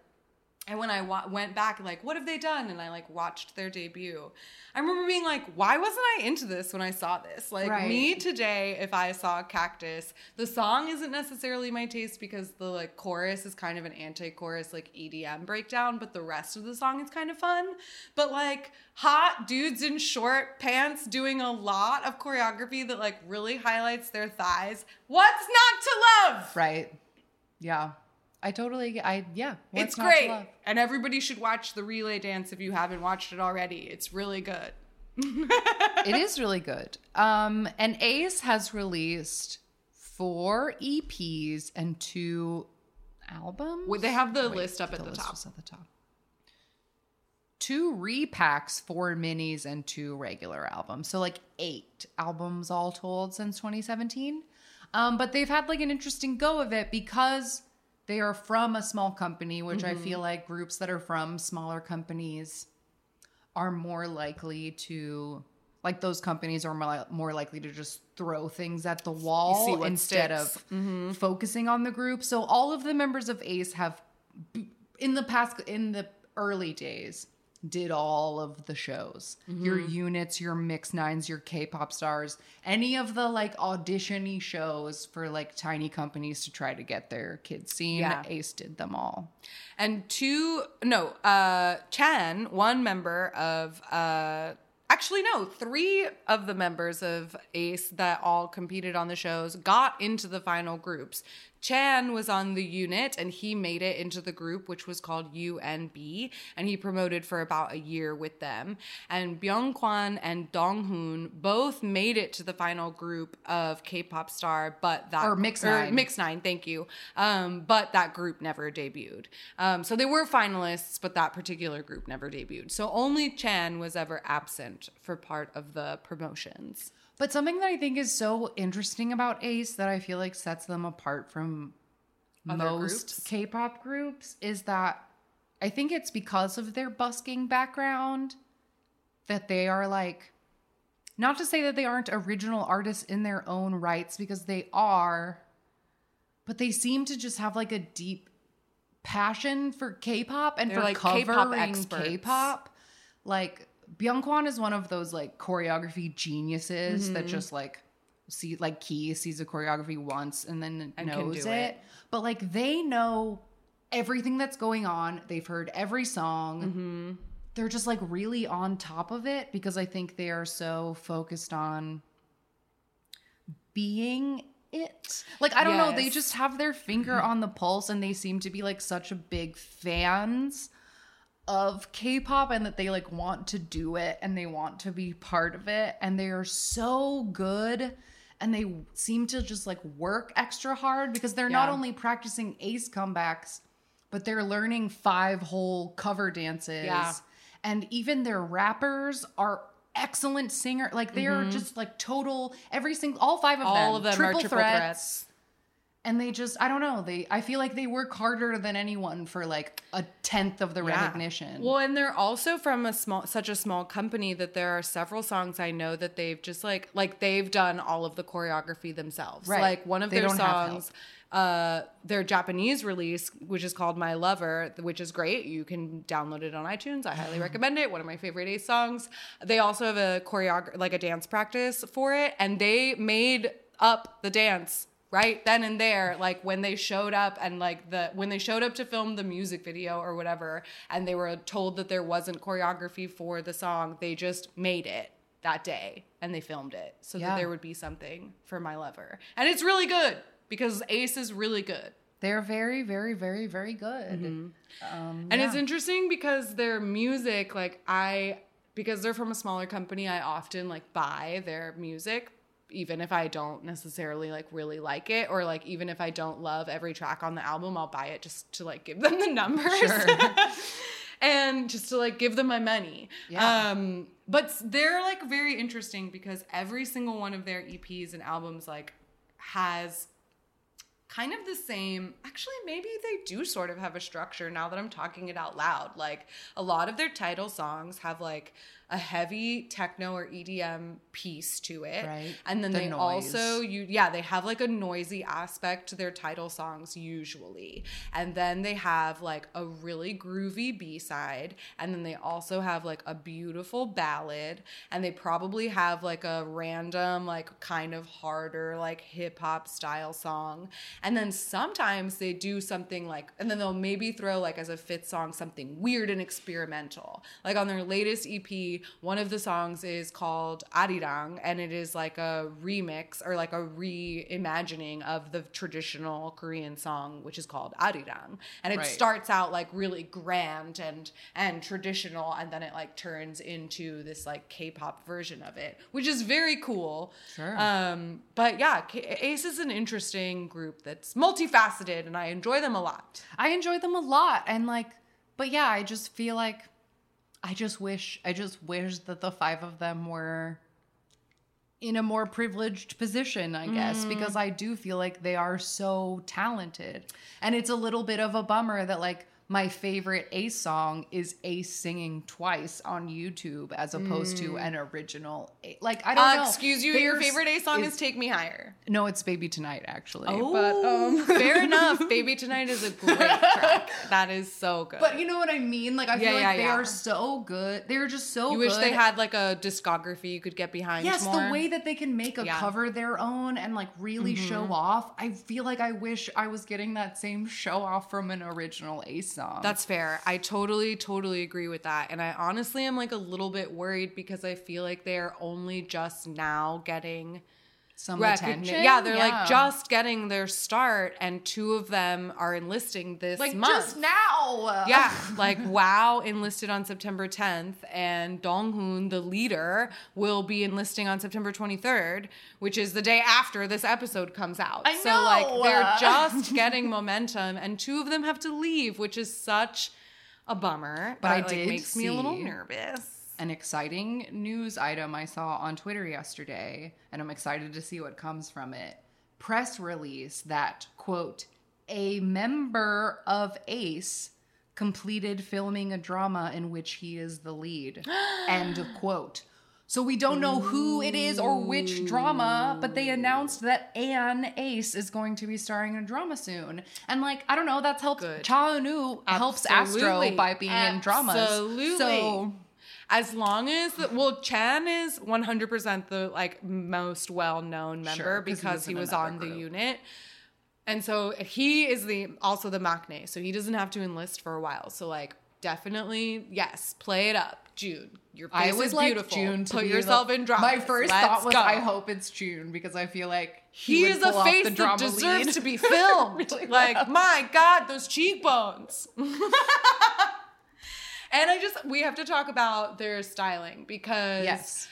And when I wa- went back, like, what have they done? And I like watched their debut. I remember being like, why wasn't I into this when I saw this? Like Right. me today, if I saw Cactus, the song isn't necessarily my taste because the like chorus is kind of an anti-chorus like EDM breakdown, but the rest of the song is kind of fun. But like hot dudes in short pants doing a lot of choreography that like really highlights their thighs. What's not to love? Right. Yeah. I totally, I, yeah. what's it's great. And everybody should watch the relay dance if you haven't watched it already. It's really good. it is really good. Um, and Ace has released four EPs and two albums. Wait, they have the Wait, list up at the top. at the top. Two repacks, four minis, and two regular albums. So like eight albums all told since 2017. Um, but they've had like an interesting go of it because they are from a small company, which I Mm-hmm. feel like groups that are from smaller companies are more likely to like those companies are more, more likely to just throw things at the wall instead sticks. of focusing on the group. So all of the members of Ace have in the past in the early days did all of the shows. Your units, your mix nines, your K-pop stars, any of the like auditiony shows for like tiny companies to try to get their kids seen. Yeah. Ace did them all. And two, no, uh, Chan, one member of, uh, actually, no, three of the members of Ace that all competed on the shows got into the final groups. Chan was on the unit and he made it into the group, which was called UNB, and he promoted for about a year with them. And Byung-kwan and Dong-hoon both made it to the final group of K-pop star, but that Or Mix Nine. Mix Nine, thank you. Um, but that group never debuted. Um, so they were finalists, but that particular group never debuted. So only Chan was ever absent for part of the promotions. But something that I think is so interesting about Ace that I feel like sets them apart from Other most groups? K-pop groups is that I think it's because of their busking background that they are like not to say that they aren't original artists in their own rights because they are but they seem to just have like a deep passion for K-pop and They're for like K-pop covering experts. K-pop. Like Byung-kwan is one of those like choreography geniuses Mm-hmm. that just like see like Key sees a choreography once and then And knows it. it. But like they know everything that's going on. They've heard every song. Mm-hmm. They're just like really on top of it because I think they are so focused on being it. Like I don't know, they just have their finger on the pulse and they seem to be like such a big fans of K-pop and that they like want to do it and they want to be part of it and they are so good and they seem to just like work extra hard because they're not only practicing ace comebacks but they're learning five whole cover dances Yeah. and even their rappers are excellent singer like they are just like total every single all five of Mm-hmm. All them of them triple, triple threats, threats. And they just i don't know they i feel like they work harder than anyone for like a tenth of the Yeah. recognition Well, and they're also from a small, such a small company that there are several songs I know that they've just like, like they've done all of the choreography themselves. Right. Like one of They their songs, uh, their Japanese release, which is called My Lover, which is great. You can download it on iTunes. I highly recommend it. One of my favorite Ace songs. They also have a choreography, like a dance practice for it, and they made up the dance right then and there like when they showed up and like the when they showed up to film the music video or whatever and they were told that there wasn't choreography for the song they just made it that day and they filmed it so Yeah. that there would be something for my lover. And it's really good because ace is really good. They're very, very, very, very good. Um, and it's interesting because their music, like I, because they're from a smaller company, I often like buy their music, even if I don't necessarily like really like it, or like even if I don't love every track on the album, I'll buy it just to like give them the numbers. Sure. and just to like give them my money. Yeah. Um, but they're like very interesting because every single one of their EPs and albums like has kind of the same actually maybe they do sort of have a structure now that i'm talking it out loud like a lot of their title songs have like a heavy techno or edm piece to it. Right. and then The they noise. also you yeah they have like a noisy aspect to their title songs usually. And then they have like a really groovy b-side. And then they also have like a beautiful ballad. And they probably have like a random like kind of harder like hip hop style song. And then sometimes they do something like and then they'll maybe throw like as a fifth song something weird and experimental. Like on their latest ep one of the songs is called arirang and it is like a remix or like a reimagining of the traditional korean song which is called arirang and it Right. starts out like really grand and and traditional and then it like turns into this like k-pop version of it which is very cool Sure. um but yeah K- ace is an interesting group that's multifaceted and i enjoy them a lot I enjoy them a lot. And like, but yeah, I just feel like I just wish, I just wish that the five of them were in a more privileged position, I guess, mm. because I do feel like they are so talented. And it's a little bit of a bummer that like my favorite Ace song is Ace singing twice on YouTube as opposed to an original. A- Like I don't uh, know. excuse you your favorite ace song is take me higher no, it's Baby Tonight actually. Oh, but um, fair enough baby tonight is a great track that is so good But you know what I mean? Like I feel Yeah, like yeah, they yeah. are so good. They're just so you good. wish they had like a discography you could get behind Yes, more. the way that they can make a Yeah. Mm-hmm. cover their own and like really show off. I feel like I wish I was getting that same show off from an original Ace song. That's fair. I totally, totally agree with that. And I honestly am like a little bit worried because I feel like they're only just now getting some recognition. attention. Yeah, they're like just getting their start, and two of them are enlisting this like month. just now. Yeah, like Wow enlisted on September 10th, and Donghoon, the leader, will be enlisting on September 23rd, which is the day after this episode comes out. I So like they're just getting momentum, and two of them have to leave, which is such a bummer. But I That, like, makes me a little nervous. An exciting news item I saw on Twitter yesterday, and I'm excited to see what comes from it. Press release that, quote, a member of ACE completed filming a drama in which he is the lead. End of quote. So we don't know who it is or which drama, but they announced that Anne Ace is going to be starring in a drama soon. And like, I don't know, that's helped Good. Cha Eun-woo helps Astro by being in dramas. Absolutely. So as long as the, well, Chan is 100% the like most well-known member Sure, 'cause he because was he was on the unit. And so he is the also the maknae, so he doesn't have to enlist for a while. So like definitely yes, play it up, June. Your face I would is like beautiful. June Put yourself the- in drama. My first Let's thought was, go. I hope it's June because I feel like he, he is a face that deserves lead. to be filmed. Really like, my God, those cheekbones. and I just we have to talk about their styling because yes,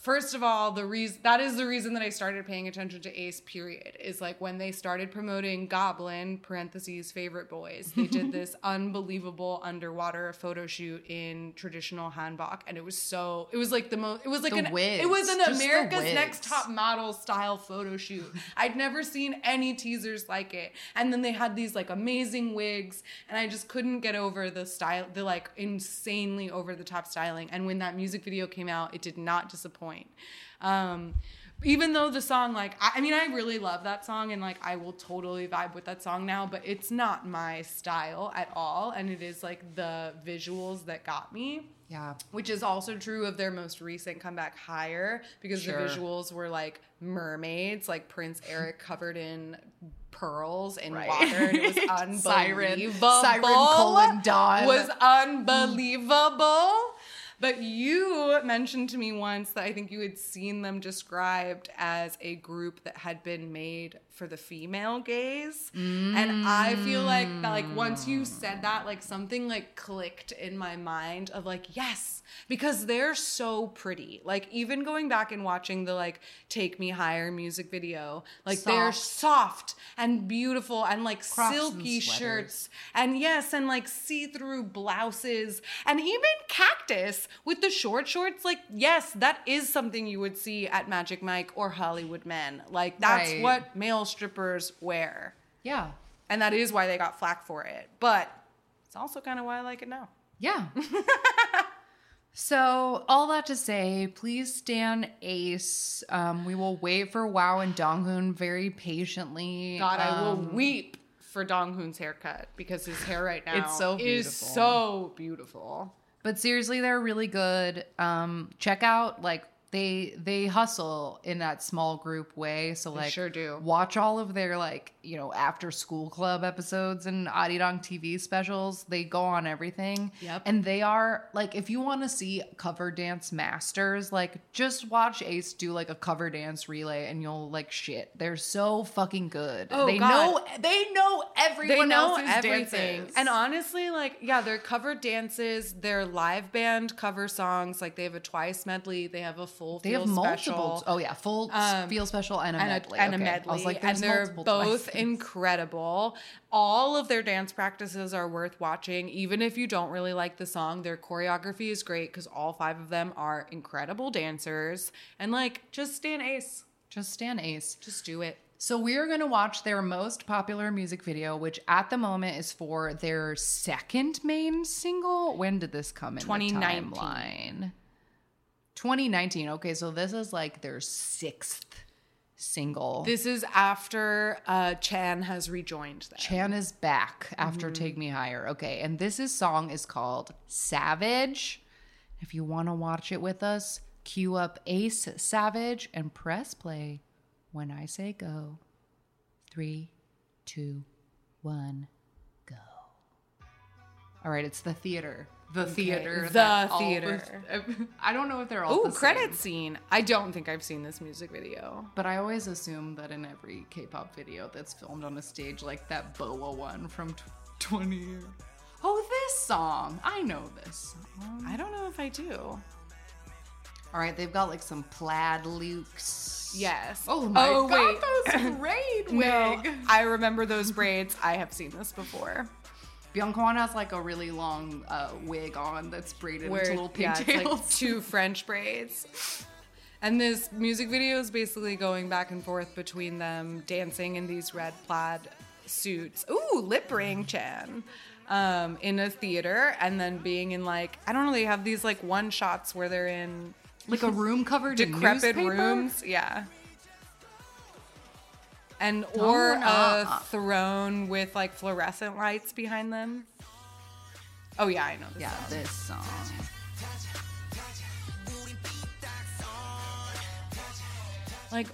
first of all, the reason that is the reason that I started paying attention to Ace. Period is like when they started promoting Goblin (parentheses favorite boys). They did this unbelievable underwater photo shoot in traditional hanbok, and it was so. It was like the most. It was like The an. wigs, It was an just America's. Next Top Model style photo shoot. I'd never seen any teasers like it, and then they had these like amazing wigs, and I just couldn't get over the style, the like insanely over the top styling. And when that music video came out, it did not disappoint. Um, even though the song, like, I, I mean, I really love that song, and like, I will totally vibe with that song now, but it's not my style at all, and it is like the visuals that got me. Yeah. which is also true of their most recent comeback higher because Sure. the visuals were like mermaids like prince eric covered in pearls in Right. water and it was unbelievable. Siren- Siren colon Dawn. was unbelievable but you mentioned to me once that I think you had seen them described as a group that had been made for the female gaze. And I feel like that like once you said that, like something like clicked in my mind of like, yes, because they're so pretty. Like even going back and watching the like Take Me Higher music video, like they're Soft. soft and beautiful and like Crocs silky sweaters. shirts and yes, and like see through blouses and even cactus with the short shorts. Like, yes, that is something you would see at Magic Mike or Hollywood Men. Like, that's Right. what male strippers wear. Yeah. And that is why they got flack for it. But it's also kind of why I like it now. Yeah. so, all that to say, please stand Ace. Um, we will wait for Wow and Donghoon very patiently. God, I will Um, weep for Dong Hoon's haircut because his hair right now It's so is so beautiful. But seriously, they're really good. Um, check out like they they hustle in that small group way. So like sure do. watch all of their like you know after school club episodes and Arirang TV specials. They go on everything. Yep. And they are like if you want to see cover dance masters, like just watch Ace do like a cover dance relay and you'll like shit. They're so fucking good. Oh, they God. know they know everyone they know everything. dances. And honestly, like, yeah, their cover dances, their live band cover songs, like they have a twice medley, they have a full They have multiple. special, Oh yeah, full Um, feel special and a and medley. a, and a medley. I was like, and they're both incredible. All of their dance practices are worth watching, even if you don't really like the song. Their choreography is great because all five of them are incredible dancers. And like, just stand ace. Just stand Ace. Just do it. So we're gonna watch their most popular music video, which at the moment is for their second main single. When did this come in 2019. the timeline? 2019. Okay, so this is like their sixth single. This is after uh, Chan has rejoined them. Chan is back after Mm-hmm. Take Me Higher. Okay, and this is song is called Savage. If you want to watch it with us, cue up Ace Savage and press play when I say go. Three, two, one, go. All right, it's the theater. The theater. The that all theater. I don't know if they're all. Ooh, the same, credit scene. I don't think I've seen this music video. But I always assume that in every K-pop video that's filmed on a stage, like that Boa one from tw 20. Oh, this song! I know this. Song. I don't know if I do. All right, they've got like some plaid looks. Yes. Oh my Oh, god, wait. those braid No. I remember those braids. I have seen this before. Byungkwan has like a really long uh, wig on that's braided into little yeah, it's like pigtails. two French braids. And this music video is basically going back and forth between them dancing in these red plaid suits. Ooh, lip ring Chan. Um, in a theater and then being in like I don't know, they have these like one shots where they're in like a room covered in decrepit rooms. Yeah. And or Don't a throne with like fluorescent lights behind them. Oh yeah, I know this. Yeah, song. this song. Like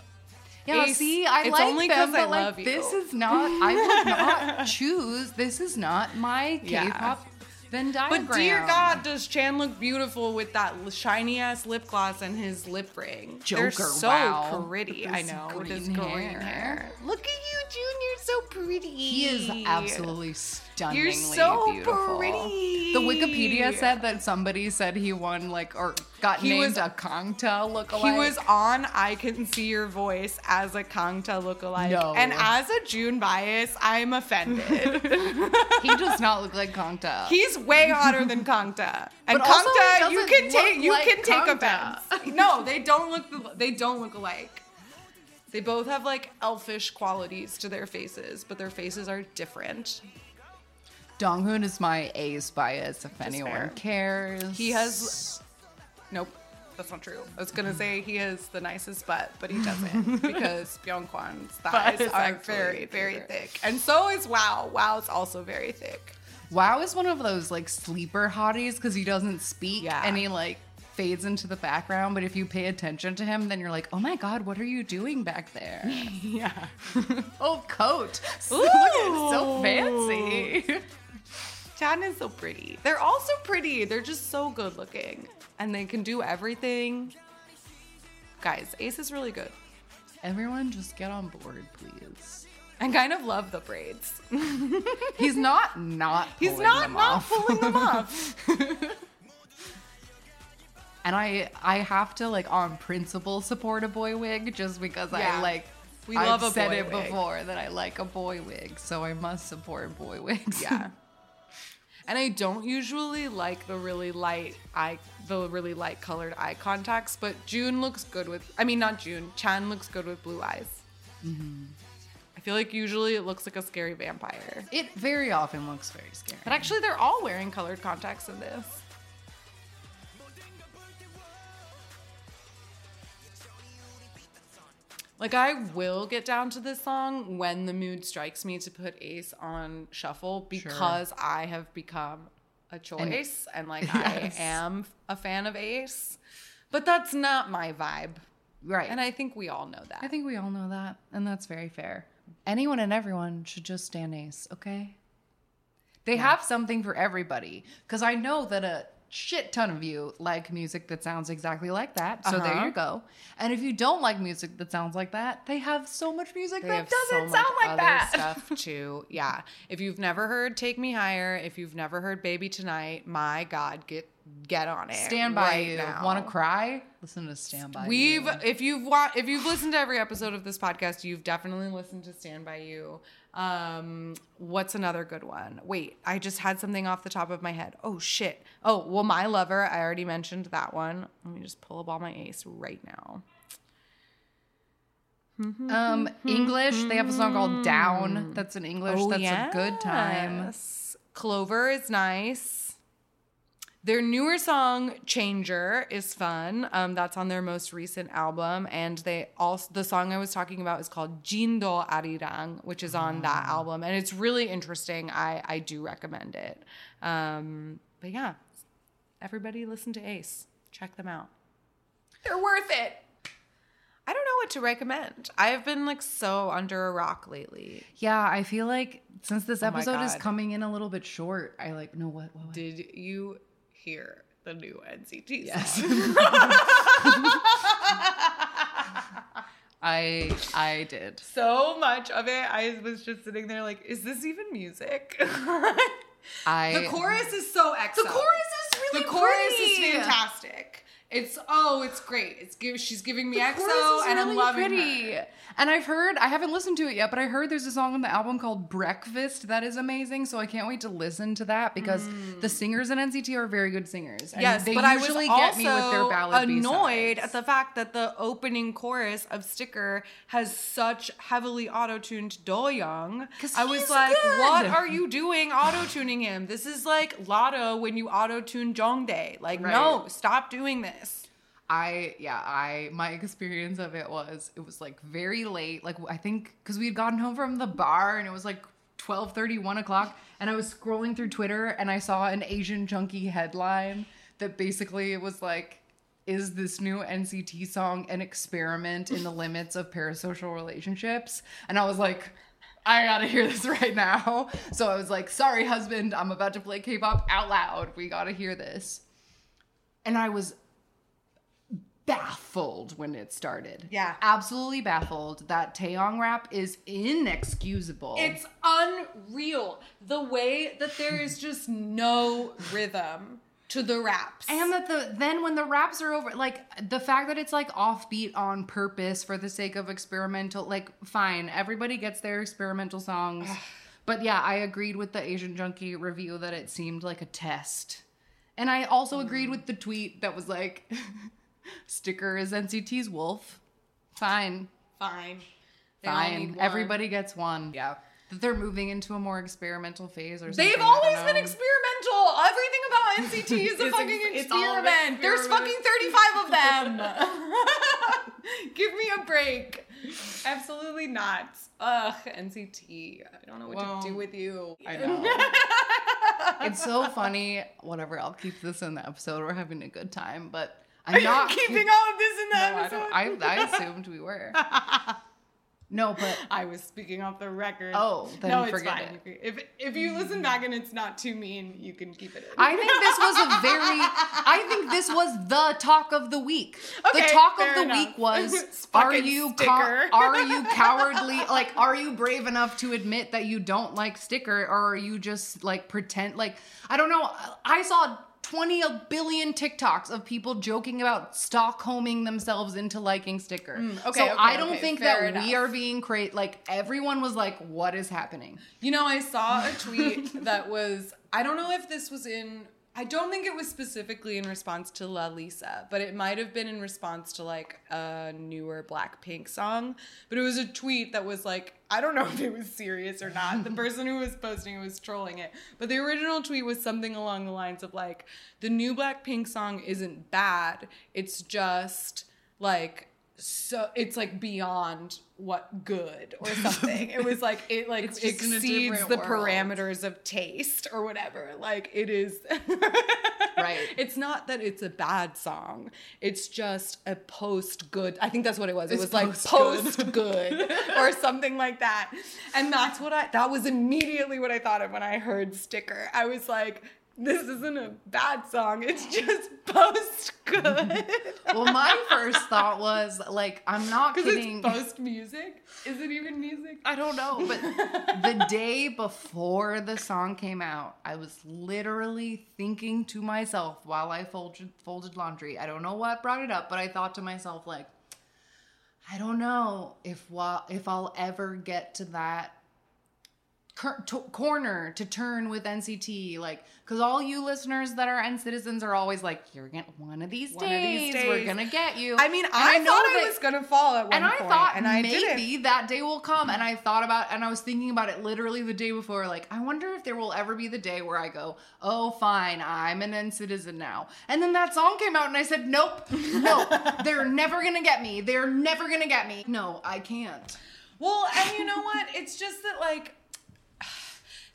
Yeah, Ace, see, I it's like only them, 'cause I but like love you. this is not. I would not choose. This is not my K-pop Yeah. Venn diagram. But dear God, does Chan look beautiful with that shiny ass lip gloss and his lip ring? They're so wow. pretty. I know with his green green hair. hair. Look at you, Junior, so pretty. he is absolutely stunningly You're so beautiful. pretty. The Wikipedia said that somebody said he won like or got He named was- a Kangta lookalike. He was on I Can See Your Voice as a Kangta lookalike. No. And as a June bias, I'm offended. he does not look like Kangta. He's way hotter than Kangta. And But Kangta, you can take you like can take Kangta. offense. No, they don't look they don't look alike. They both have like elfish qualities to their faces, but their faces are different. Donghoon is my ace bias. If anyone fair. cares, He has Nope. That's not true. I was gonna say he has the nicest butt, but he doesn't because Byungkwan's thighs is are actually very, very thick, and so is Wow. Wow's also very thick. Wow is one of those like sleeper hotties because he doesn't speak Yeah. and he like fades into the background. But if you pay attention to him, then you're like, oh my god, what are you doing back there? Yeah. oh, coat. Look at so Ooh. fancy. Chan is so pretty. They're all so pretty. They're just so good looking. And they can do everything. Guys, Ace is really good. Everyone, just get on board, please. I kind of love the braids. He's not not. He's not not off. pulling them off. And I I have to like on principle support a boy wig just because Yeah. I like We I've love a said it wig. before that I like a boy wig, so I must support boy wigs. Yeah. And I don't usually like the really light eye the really light colored eye contacts, but June looks good with I mean not June, Chan looks good with blue eyes. Mm-hmm. I feel like usually it looks like a scary vampire. It very often looks very scary. But actually they're all wearing colored contacts in this. Like I will get down to this song when the mood strikes me to put Ace on shuffle because I have become a choice and, like Yes. I am a fan of Ace. But that's not my vibe. right. And I think we all know that. I think we all know that, and that's very fair. Anyone and everyone should just stand ace, okay? They have something for everybody. Because I know that a shit ton of you like music that sounds exactly like that. So there Uh-huh. you go. And if you don't like music that sounds like that, they have so much music They that doesn't so sound like that. stuff too. Yeah. If you've never heard "Take Me Higher," if you've never heard "Baby Tonight," my God, get get on it. Stand by right you. now. Want to cry? Listen to Stand by We've You. if you've wa- if you've listened to every episode of this podcast, you've definitely listened to Stand by You. Um, what's another good one? Wait, I just had something off the top of my head. Oh shit. Oh well, my lover. I already mentioned that one. Let me just pull up all my ace right now. Um, English. They have a song called Down. That's in English. Oh, that's a good time. Clover is nice. Their newer song "Changer" is fun. Um, that's on their most recent album, and they also the song I was talking about is called "Jindo Arirang," which is on that Ah. album, and it's really interesting. I I do recommend it. Um, but yeah, everybody listen to Ace. Check them out. They're worth it. I don't know what to recommend. I have been like so under a rock lately. Yeah, I feel like since this Oh my episode is God. coming in a little bit short, I like no what what. what? Did you hear the new NCT Yes. I I did. so much of it, I was just sitting there like, is this even music? I the chorus is so excellent. The chorus is really the chorus pretty. is fantastic. It's oh, it's great. It's give she's giving me The EXO, and I'm really loving pretty. her. And I've heard, I haven't listened to it yet, but I heard there's a song on the album called Breakfast that is amazing. So I can't wait to listen to that because the singers in NCT are very good singers. Mm. Yes, they but I was usually also get me with their ballad annoyed B-sides. at the fact that the opening chorus of Sticker has such heavily auto-tuned Do Young. I was like, good. what are you doing auto-tuning him? This is like Lotto when you auto-tune Jongdae. Like, no, stop doing this. I yeah, I my experience of it was it was like very late. Like I think because we had gotten home from the bar and it was like 12 30, 1 o'clock, and I was scrolling through Twitter and I saw an Asian junkie headline that basically it was like. Is this new NCT song an experiment in the limits of parasocial relationships? And I was like, I gotta hear this right now. So I was like, sorry, husband, I'm about to play K pop out loud. We gotta hear this. And I was baffled when it started. Yeah. Absolutely baffled. That Taeyong rap is inexcusable. It's unreal. The way that there is just no rhythm to the raps. and that the then when the raps are over, like the fact that it's like offbeat on purpose for the sake of experimental, like fine, everybody gets their experimental songs. but yeah, I agreed with the Asian Junkie review that it seemed like a test. And I also agreed mm. with the tweet that was like sticker is NCT's wolf. Fine. fine. They Fine. Everybody gets one. Yeah. That they're moving into a more experimental phase or something. They've always been experimental. Everything about NCT is a fucking ex- all experiment. There's fucking 35 of them. Give me a break. Absolutely not. Ugh, NCT. I don't know what Well, to do with you. I know. it's so funny. Whatever, I'll keep this in the episode. We're having a good time, but I'm not keeping all of this in the No, I, episode. don't, I, I assumed we were. No, but I was speaking off the record. Oh, then no, it's forget fine. If if you listen back and it's not too mean, you can keep it in. I think this was a very. I think this was the talk of the week. Okay, the talk of the enough. week was: Are you co- are you cowardly? Like, are you brave enough to admit that you don't like sticker, or are you just like pretend? Like, I don't know. I saw. 20 a billion TikToks of people joking about Stockholming themselves into liking sticker. Mm, okay, so okay, I don't okay, think that we are being crazy. Like everyone was like, "What is happening?" You know, I saw a tweet that was I don't know if this was in I don't think it was specifically in response to Lalisa, but it might have been in response to like a newer Blackpink song. But it was a tweet that was like, I don't know if it was serious or not. The person who was posting it was trolling it. But the original tweet was something along the lines of like, the new Blackpink song isn't bad. It's just like so it's like beyond what good or something. it was like it like It's just in a exceeds the world. parameters of taste or whatever. Like it is Right. It's not that it's a bad song. It's just a post good. I think that's what it was. It was like post-good. post good or something like that. And that's what I that was immediately what I thought of when I heard sticker. I was like this isn't a bad song. It's just post good. Well, my first thought was like, I'm not kidding. it's post music. Is it even music? I don't know, but the day before the song came out, I was literally thinking to myself while I folded folded laundry. I don't know what brought it up, but I thought to myself like, I don't know if while if I'll ever get to that to- corner to turn with NCT, like, because all you listeners that are NCTzens are always like, you're gonna one of these, One of days, we're gonna get you. I mean, And I, know thought I that- was gonna fall at one and I point, thought and I maybe didn't. that day will come. And I thought about, and I was thinking about it literally the day before. Like, I wonder if there will ever be the day where I go, "Oh, fine, I'm an NCTzen now." And then that song came out, and I said, "Nope, nope, they're never gonna get me. They're never gonna get me. No, I can't." Well, and you know what? It's just that like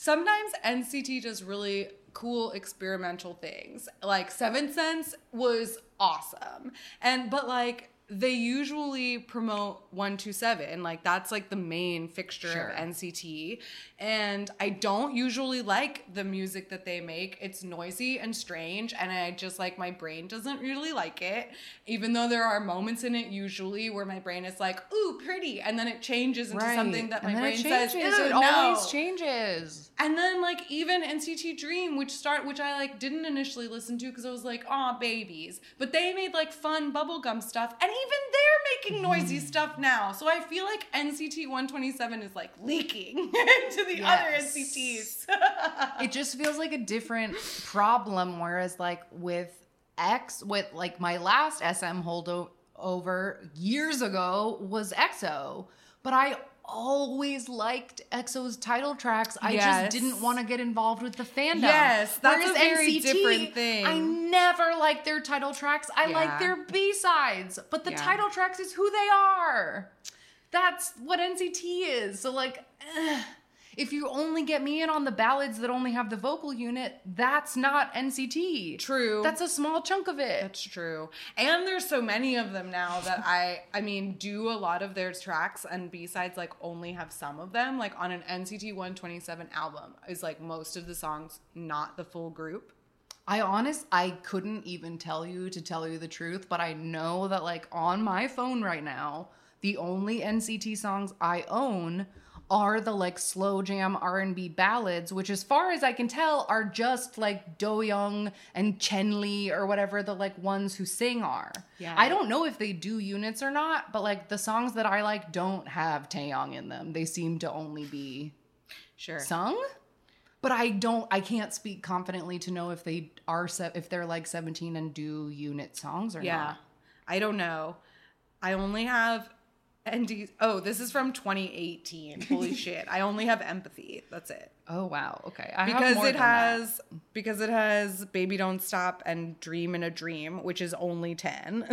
sometimes NCT does really cool experimental things. Like Seventh Sense was awesome. And but like they usually promote 127 like that's like the main fixture Sure. of NCT and I don't usually like the music that they make it's noisy and strange and I just like my brain doesn't really like it even though there are moments in it usually where my brain is like ooh pretty and then it changes into something that my and then brain it says changes. "Ew, it no." always changes. And then like even NCT Dream, which start which I like didn't initially listen to because I was like, aw, babies. But they made like fun bubblegum stuff, and even they're making mm-hmm. noisy stuff now. So I feel like NCT 127 is like leaking into the other NCTs. it just feels like a different problem whereas like with x with like my last sm holdover years ago was exo but i always liked exo's title tracks i Yes. just didn't want to get involved with the fandom Yes, that's Whereas a very different thing. i never liked their title tracks i Yeah. like their b-sides but the Yeah. title tracks is who they are that's what NCT is. So like, eh, if you only get me in on the ballads that only have the vocal unit, that's not NCT. True. That's a small chunk of it. That's true. And there's so many of them now that I I mean do a lot of their tracks and B-sides like only have some of them. Like on an NCT 127 album is like most of the songs not the full group. I honest, I couldn't even tell you to tell you the truth, but I know that like on my phone right now, the only NCT songs I own are the like slow jam R&B ballads, which as far as I can tell are just like Do Young and Chenle or whatever the like ones who sing are. Yeah. I don't know if they do units or not, but like the songs that I like don't have Taeyong in them. They seem to only be Sure. sung but i don't i can't speak confidently to know if they are se- if they're like 17 and do unit songs or Yeah. not I don't know. I only have ND Oh, this is from 2018. Holy shit. I only have empathy. That's it. oh wow okay I have Because it than that. has because it has Baby Don't Stop and Dream in a Dream, which is only 10.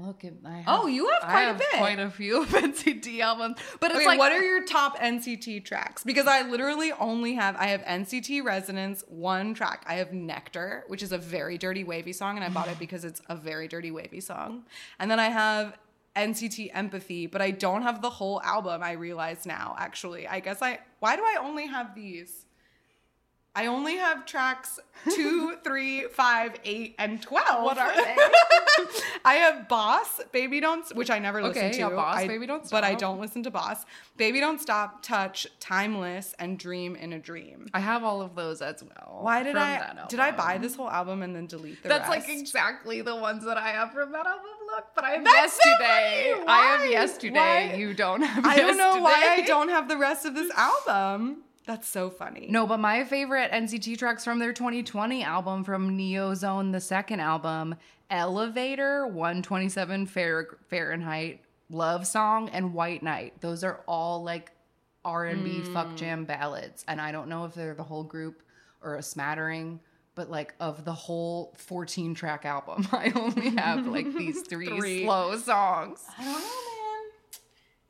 Look at I oh, have, Oh, you have quite a bit. quite a few NCT albums, but it's Okay, like what are your top NCT tracks? Because I literally only have I have NCT Resonance one track. I have Nectar, which is a very dirty wavy song, and I bought it because it's a very dirty wavy song. And then I have NCT Empathy, but I don't have the whole album. I realize now, actually. I guess I why do I only have these? I only have tracks two, three, five, eight, and twelve. What are they? I have Boss, Baby Don't, which I never listen Okay, to. yeah, Boss, I- Baby Don't But I Stop. don't listen to Boss. Baby Don't Stop, Touch, Timeless, and Dream in a Dream. I have all of those as well. Why did I did I buy this whole album and then delete the rest? That's rest? like exactly the ones that I have from that album. Look, but I have That's yesterday. funny. I have yesterday. Why? You don't have. I don't know why I don't have the rest of this album. That's so funny. No, but my favorite NCT tracks from their 2020 album from Neo Zone, the second album, Elevator, 127 Fahrenheit, Love Song, and White Night. Those are all like R&B hmm. fuck jam ballads, and I don't know if they're the whole group or a smattering. But like of the whole 14 track album, I only have like these three, Three. slow songs. I don't know, man.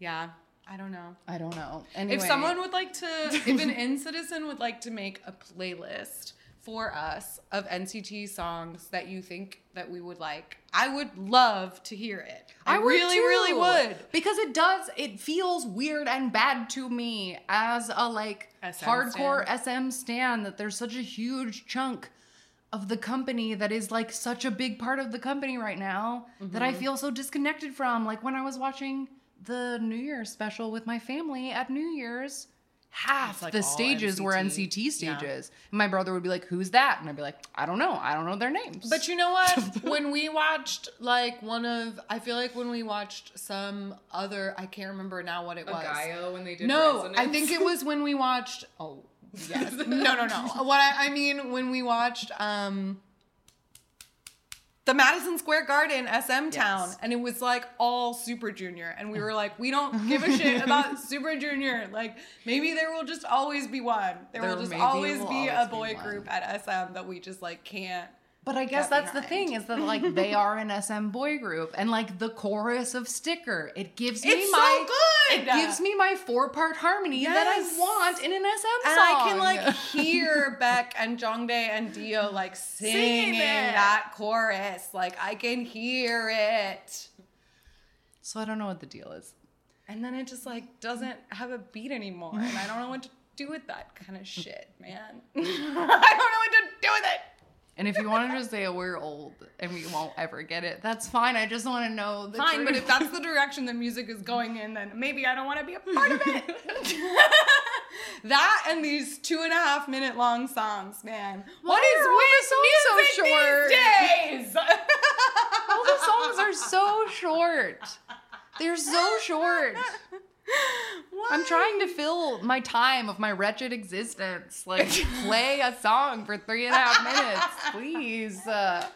Yeah, I don't know. I don't know. Anyway, If someone would like to, if an NCTzen would like to make a playlist for us of NCT songs that you think that we would like, I would love to hear it. I, would really, too. really would. because it does. It feels weird and bad to me as a like SM hardcore SM stan that there's such a huge chunk of the company that is like such a big part of the company right now that Mm-hmm. I feel so disconnected from. Like when I was watching the New Year's special with my family at New Year's. Half like the all stages were NCT. NCT Yeah. stages. And my brother would be like, Who's that? And I'd be like, I don't know. I don't know their names. But you know what? when we watched like one of, I feel like when we watched some other, I can't remember now what it was. when they did No, I think it was when we watched. Oh, yes. no, no, no. What I, I mean, when we watched um the Madison Square Garden SM Town, Yes. and it was like all Super Junior, and we were like, we don't give a shit about Super Junior. Like maybe there will just always be one. There, There will just always will be a always be boy one. group at SM that we just like can't. But I guess that's the thing is that like they are an SM boy group and like the chorus of Sticker, it gives me It's so my good! It gives me my four part harmony that I want in an SM And song. I can like hear Baek and Jongdae and D.O. like singing, it. that chorus. Like I can hear it. so I don't know what the deal is. And then it just like doesn't have a beat anymore. And I don't know what to do with that kind of shit, man. I don't know what to do with it. And if you want to just say oh, we're old and we won't ever get it, that's fine. I just want to know the Fine, but if that's the direction the music is going in, then maybe I don't want to be a part of it. that and these two and a half minute long songs, man. what Why is are with music so short? these days? all the songs are so short. They're so short. I'm trying to fill my time of my wretched existence. Like, play a song for three and a half minutes, please. Uh,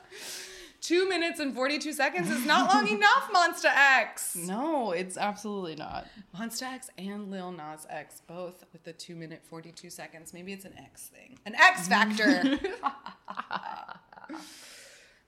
Two minutes and 42 seconds is not long enough, Monsta X. no, it's absolutely not. Monsta X and Lil Nas X, both with the two minute 42 seconds. Maybe it's an X thing. An X factor.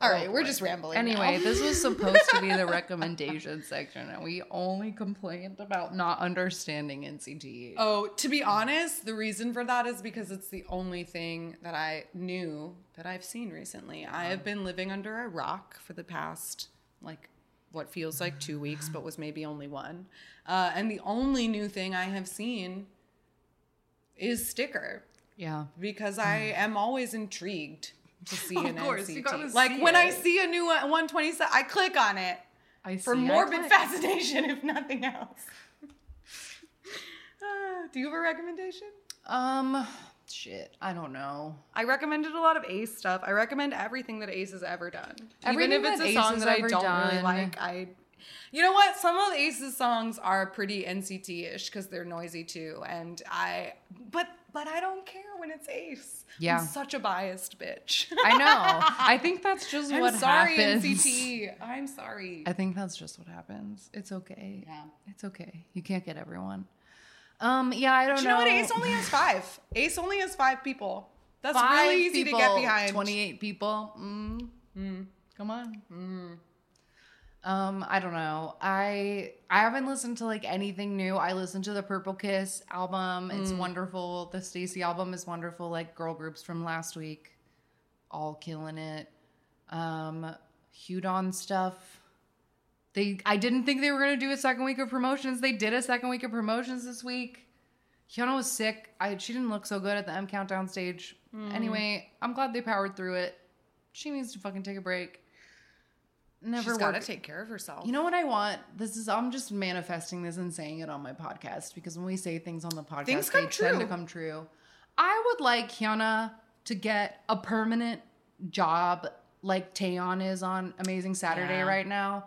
All right, we're just rambling. Anyway, this was supposed to be the recommendation section, and we only complained about not understanding NCT. Oh, to be honest, the reason for that is because it's the only thing that I knew that I've seen recently. I have been living under a rock for the past, like, what feels like two weeks, but was maybe only one. Uh, and the only new thing I have seen is Sticker Yeah. because I am always intrigued to see an course, you NCT. like see when I see a new one- 127, I click on it I for morbid fascination, if nothing else. Uh, do you have a recommendation? Um, shit, I don't know. I recommended a lot of Ace stuff. I recommend everything that Ace has ever done. Everything Even if it's a Ace song that I don't really done. like, I. You know what? Some of Ace's songs are pretty NCT-ish because they're noisy too, and I. But but I don't care when it's Ace. Yeah. I'm such a biased bitch. I know. I think that's just I'm what sorry, happens. NCT. I'm sorry. I think that's just what happens. It's okay. Yeah. It's okay. You can't get everyone. Um, yeah, I don't Do you know what? Ace only has five. Ace only has five people. That's Five really easy people, to get behind. 28 people. Mm. Come on. Um, I don't know. I I haven't listened to like anything new. I listened to the Purple Kiss album. It's Mm. wonderful. The STAYC album is wonderful. Like girl groups from last week, all killing it. Um, Hudon stuff. They I didn't think they were gonna do a second week of promotions. They did a second week of promotions this week. Hyuna was sick. I she didn't look so good at the M countdown stage. Mm. Anyway, I'm glad they powered through it. She needs to fucking take a break. Never She's got to take care of herself. you know what I want? This is I'm just manifesting this and saying it on my podcast because when we say things on the podcast, Things they come tend to come true. I would like Hyuna to get a permanent job like Taeyeon is on Amazing Saturday Yeah. right now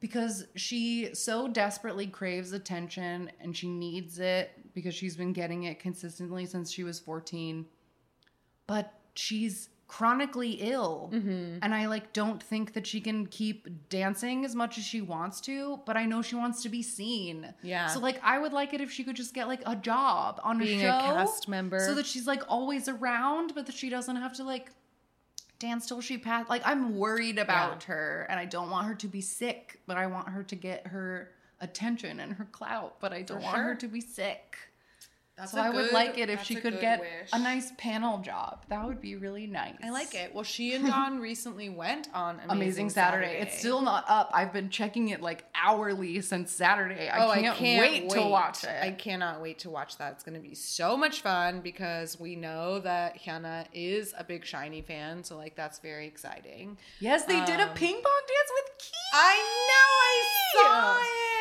because she so desperately craves attention and she needs it because she's been getting it consistently since she was 14 but she's chronically ill Mm-hmm. and i like don't think that she can keep dancing as much as she wants to but i know she wants to be seen Yeah. so like i would like it if she could just get like a job on Being a a cast member. so that she's like always around but that she doesn't have to like dance till she pass like i'm worried about her and i don't want her to be sick but i want her to get her attention and her clout but i don't For want her to be sick That's so I would like it if she could get wish. a nice panel job. That would be really nice. I like it. Well, she and Dawn recently went on Amazing, Amazing, Saturday. It's still not up. I've been checking it like hourly since Saturday. I, oh, can't, I can't wait, to watch it. I cannot wait to watch that. It's going to be so much fun because we know that Hyuna is a big SHINee fan, so like that's very exciting. yes, they did a Um, ping pong dance with Key. I know, I saw it.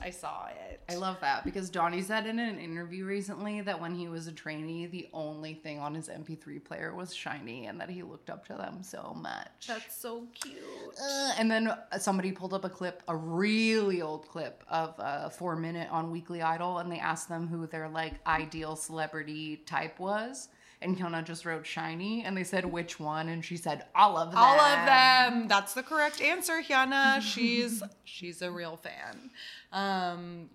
I saw it. I love that because Donnie said in an interview recently that when he was a trainee, the only thing on his MP3 player was SHINee and that he looked up to them so much. That's so cute. Uh, and then somebody pulled up a clip, a really old clip of a 4minute on Weekly Idol, and they asked them who their like ideal celebrity type was. And Hyuna just wrote SHINee, and they said which one, and she said all of them. All of them. That's the correct answer, Hyuna. She's she's a real fan. Um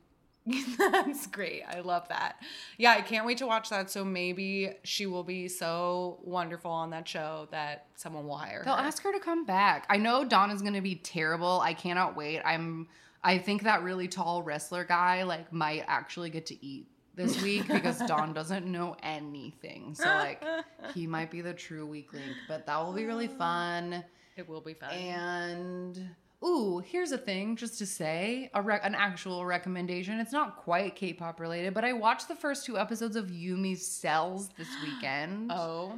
that's great. I love that. Yeah, I can't wait to watch that. So maybe she will be so wonderful on that show that someone will hire They'll her. ask her to come back. I know Dawn is gonna be terrible. I cannot wait. I'm. I think that really tall wrestler guy like might actually get to eat this week because Dawn doesn't know anything. So like he might be the true weak link, but that will be really fun. it will be fun. And ooh, here's a thing just to say, a rec- an actual recommendation. It's not quite K-pop related, but I watched the first two episodes of Yumi's Cells this weekend. oh.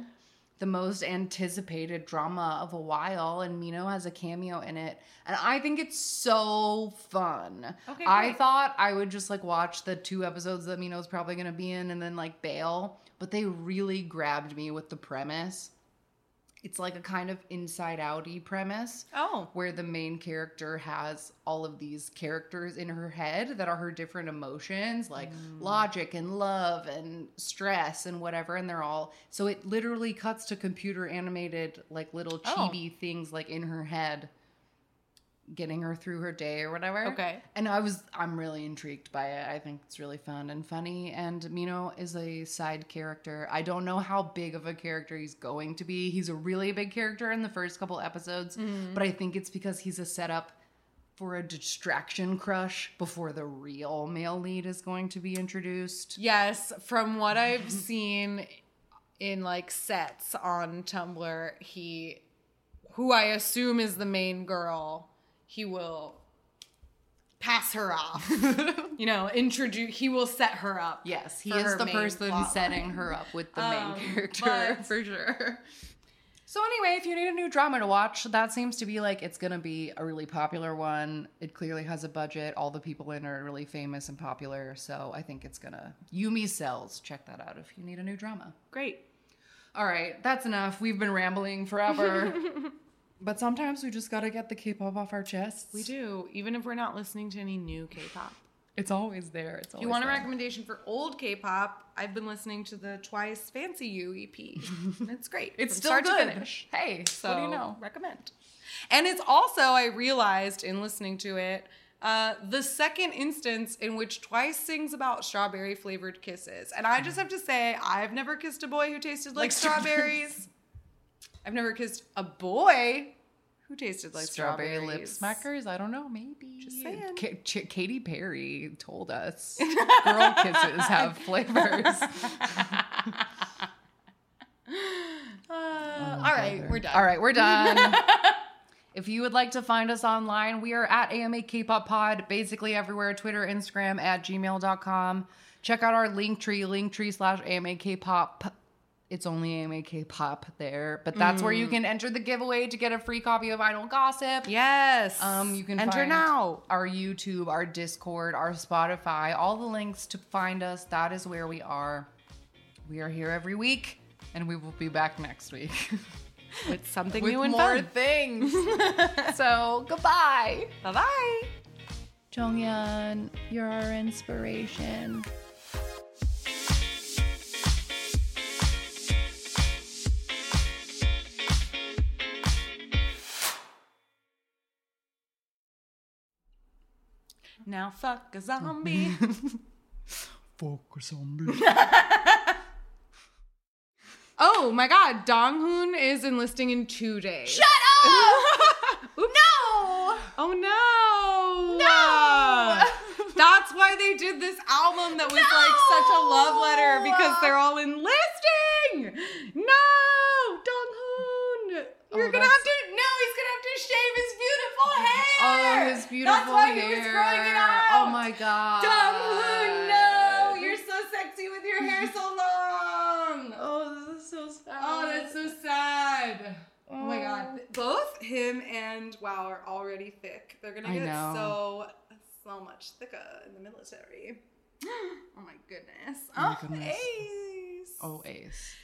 The most anticipated drama of a while, and Mino has a cameo in it, and I think it's so fun. Okay, I great. thought I would just like watch the two episodes that Mino's probably gonna be in, and then like bail, but they really grabbed me with the premise. It's like a kind of inside outy premise Oh. where the main character has all of these characters in her head that are her different emotions, like Mm. logic and love and stress and whatever. And they're all so it literally cuts to computer animated, like little Oh. things like in her head, getting her through her day or whatever. Okay. And I was, I'm really intrigued by it. I think it's really fun and funny. And Mino is a side character. I don't know how big of a character he's going to be. He's a really big character in the first couple episodes, mm-hmm. but I think it's because he's a setup for a distraction crush before the real male lead is going to be introduced. Yes, from what I've seen in like sets on Tumblr, he who I assume is the main girl, he will pass her off. you know, introduce he will set her up. Yes, he is the person setting line. her up with the Um, main character but- for sure. So anyway, if you need a new drama to watch, that seems to be like it's gonna be a really popular one. It clearly has a budget. All the people in it are really famous and popular. So I think it's gonna Yumi's Cells. Check that out if you need a new drama. Great. All right, that's enough. We've been rambling forever. but sometimes we just gotta get the K-pop off our chests. We do, even if we're not listening to any new K-pop. It's always there. It's If you want a recommendation for old K-pop, I've been listening to the Twice Fancy You EP. And it's great. It's from still start good. to finish. Hey, So what do you know? recommend. And it's also, I realized in listening to it, uh, the second instance in which Twice sings about strawberry flavored kisses. And I just have to say, I've never kissed a boy who tasted like, Like strawberries. I've never kissed a boy Who tasted like strawberry lip smackers. I don't know. Maybe. Just saying. Ka- Ch- Katy Perry told us girl kisses have flavors. Uh, all right, we're done. All right, we're done. if you would like to find us online, we are at AMA K-Pop Pod, basically everywhere Twitter, Instagram, at gmail.com. Check out our link tree, linktree slash AMA K-Pop. It's only AMA K-Pop there, but that's where you Mm. can enter the giveaway to get a free copy of Idol Gossip. Yes. Um, you can enter find now. Our YouTube, our Discord, our Spotify, all the links to find us. That is where we are. We are here every week, and we will be back next week With something with new and more fun. things. so goodbye, Bye bye. Jonghyun. You're our inspiration. Now fuck a zombie. fuck a zombie. oh my god, Donghoon is enlisting in two days. Shut up! no. Oh no! No! That's why they did this album that was like such a love letter because they're all enlisting. No, Donghoon, oh, you're Oh, gonna that's- have to. No, he's gonna have to shave his beautiful oh, hair. Oh, his beautiful That's why hair. he was growing it oh out. Oh my god. Donghoon, no, you're so sexy with your hair so long. Oh, this is so sad. Oh, that's so sad. Oh my oh. god. Both him and Wow are already thick. They're gonna get so so much thicker in the military. Oh my goodness. Oh my Oh, goodness. Ace. Oh, Ace.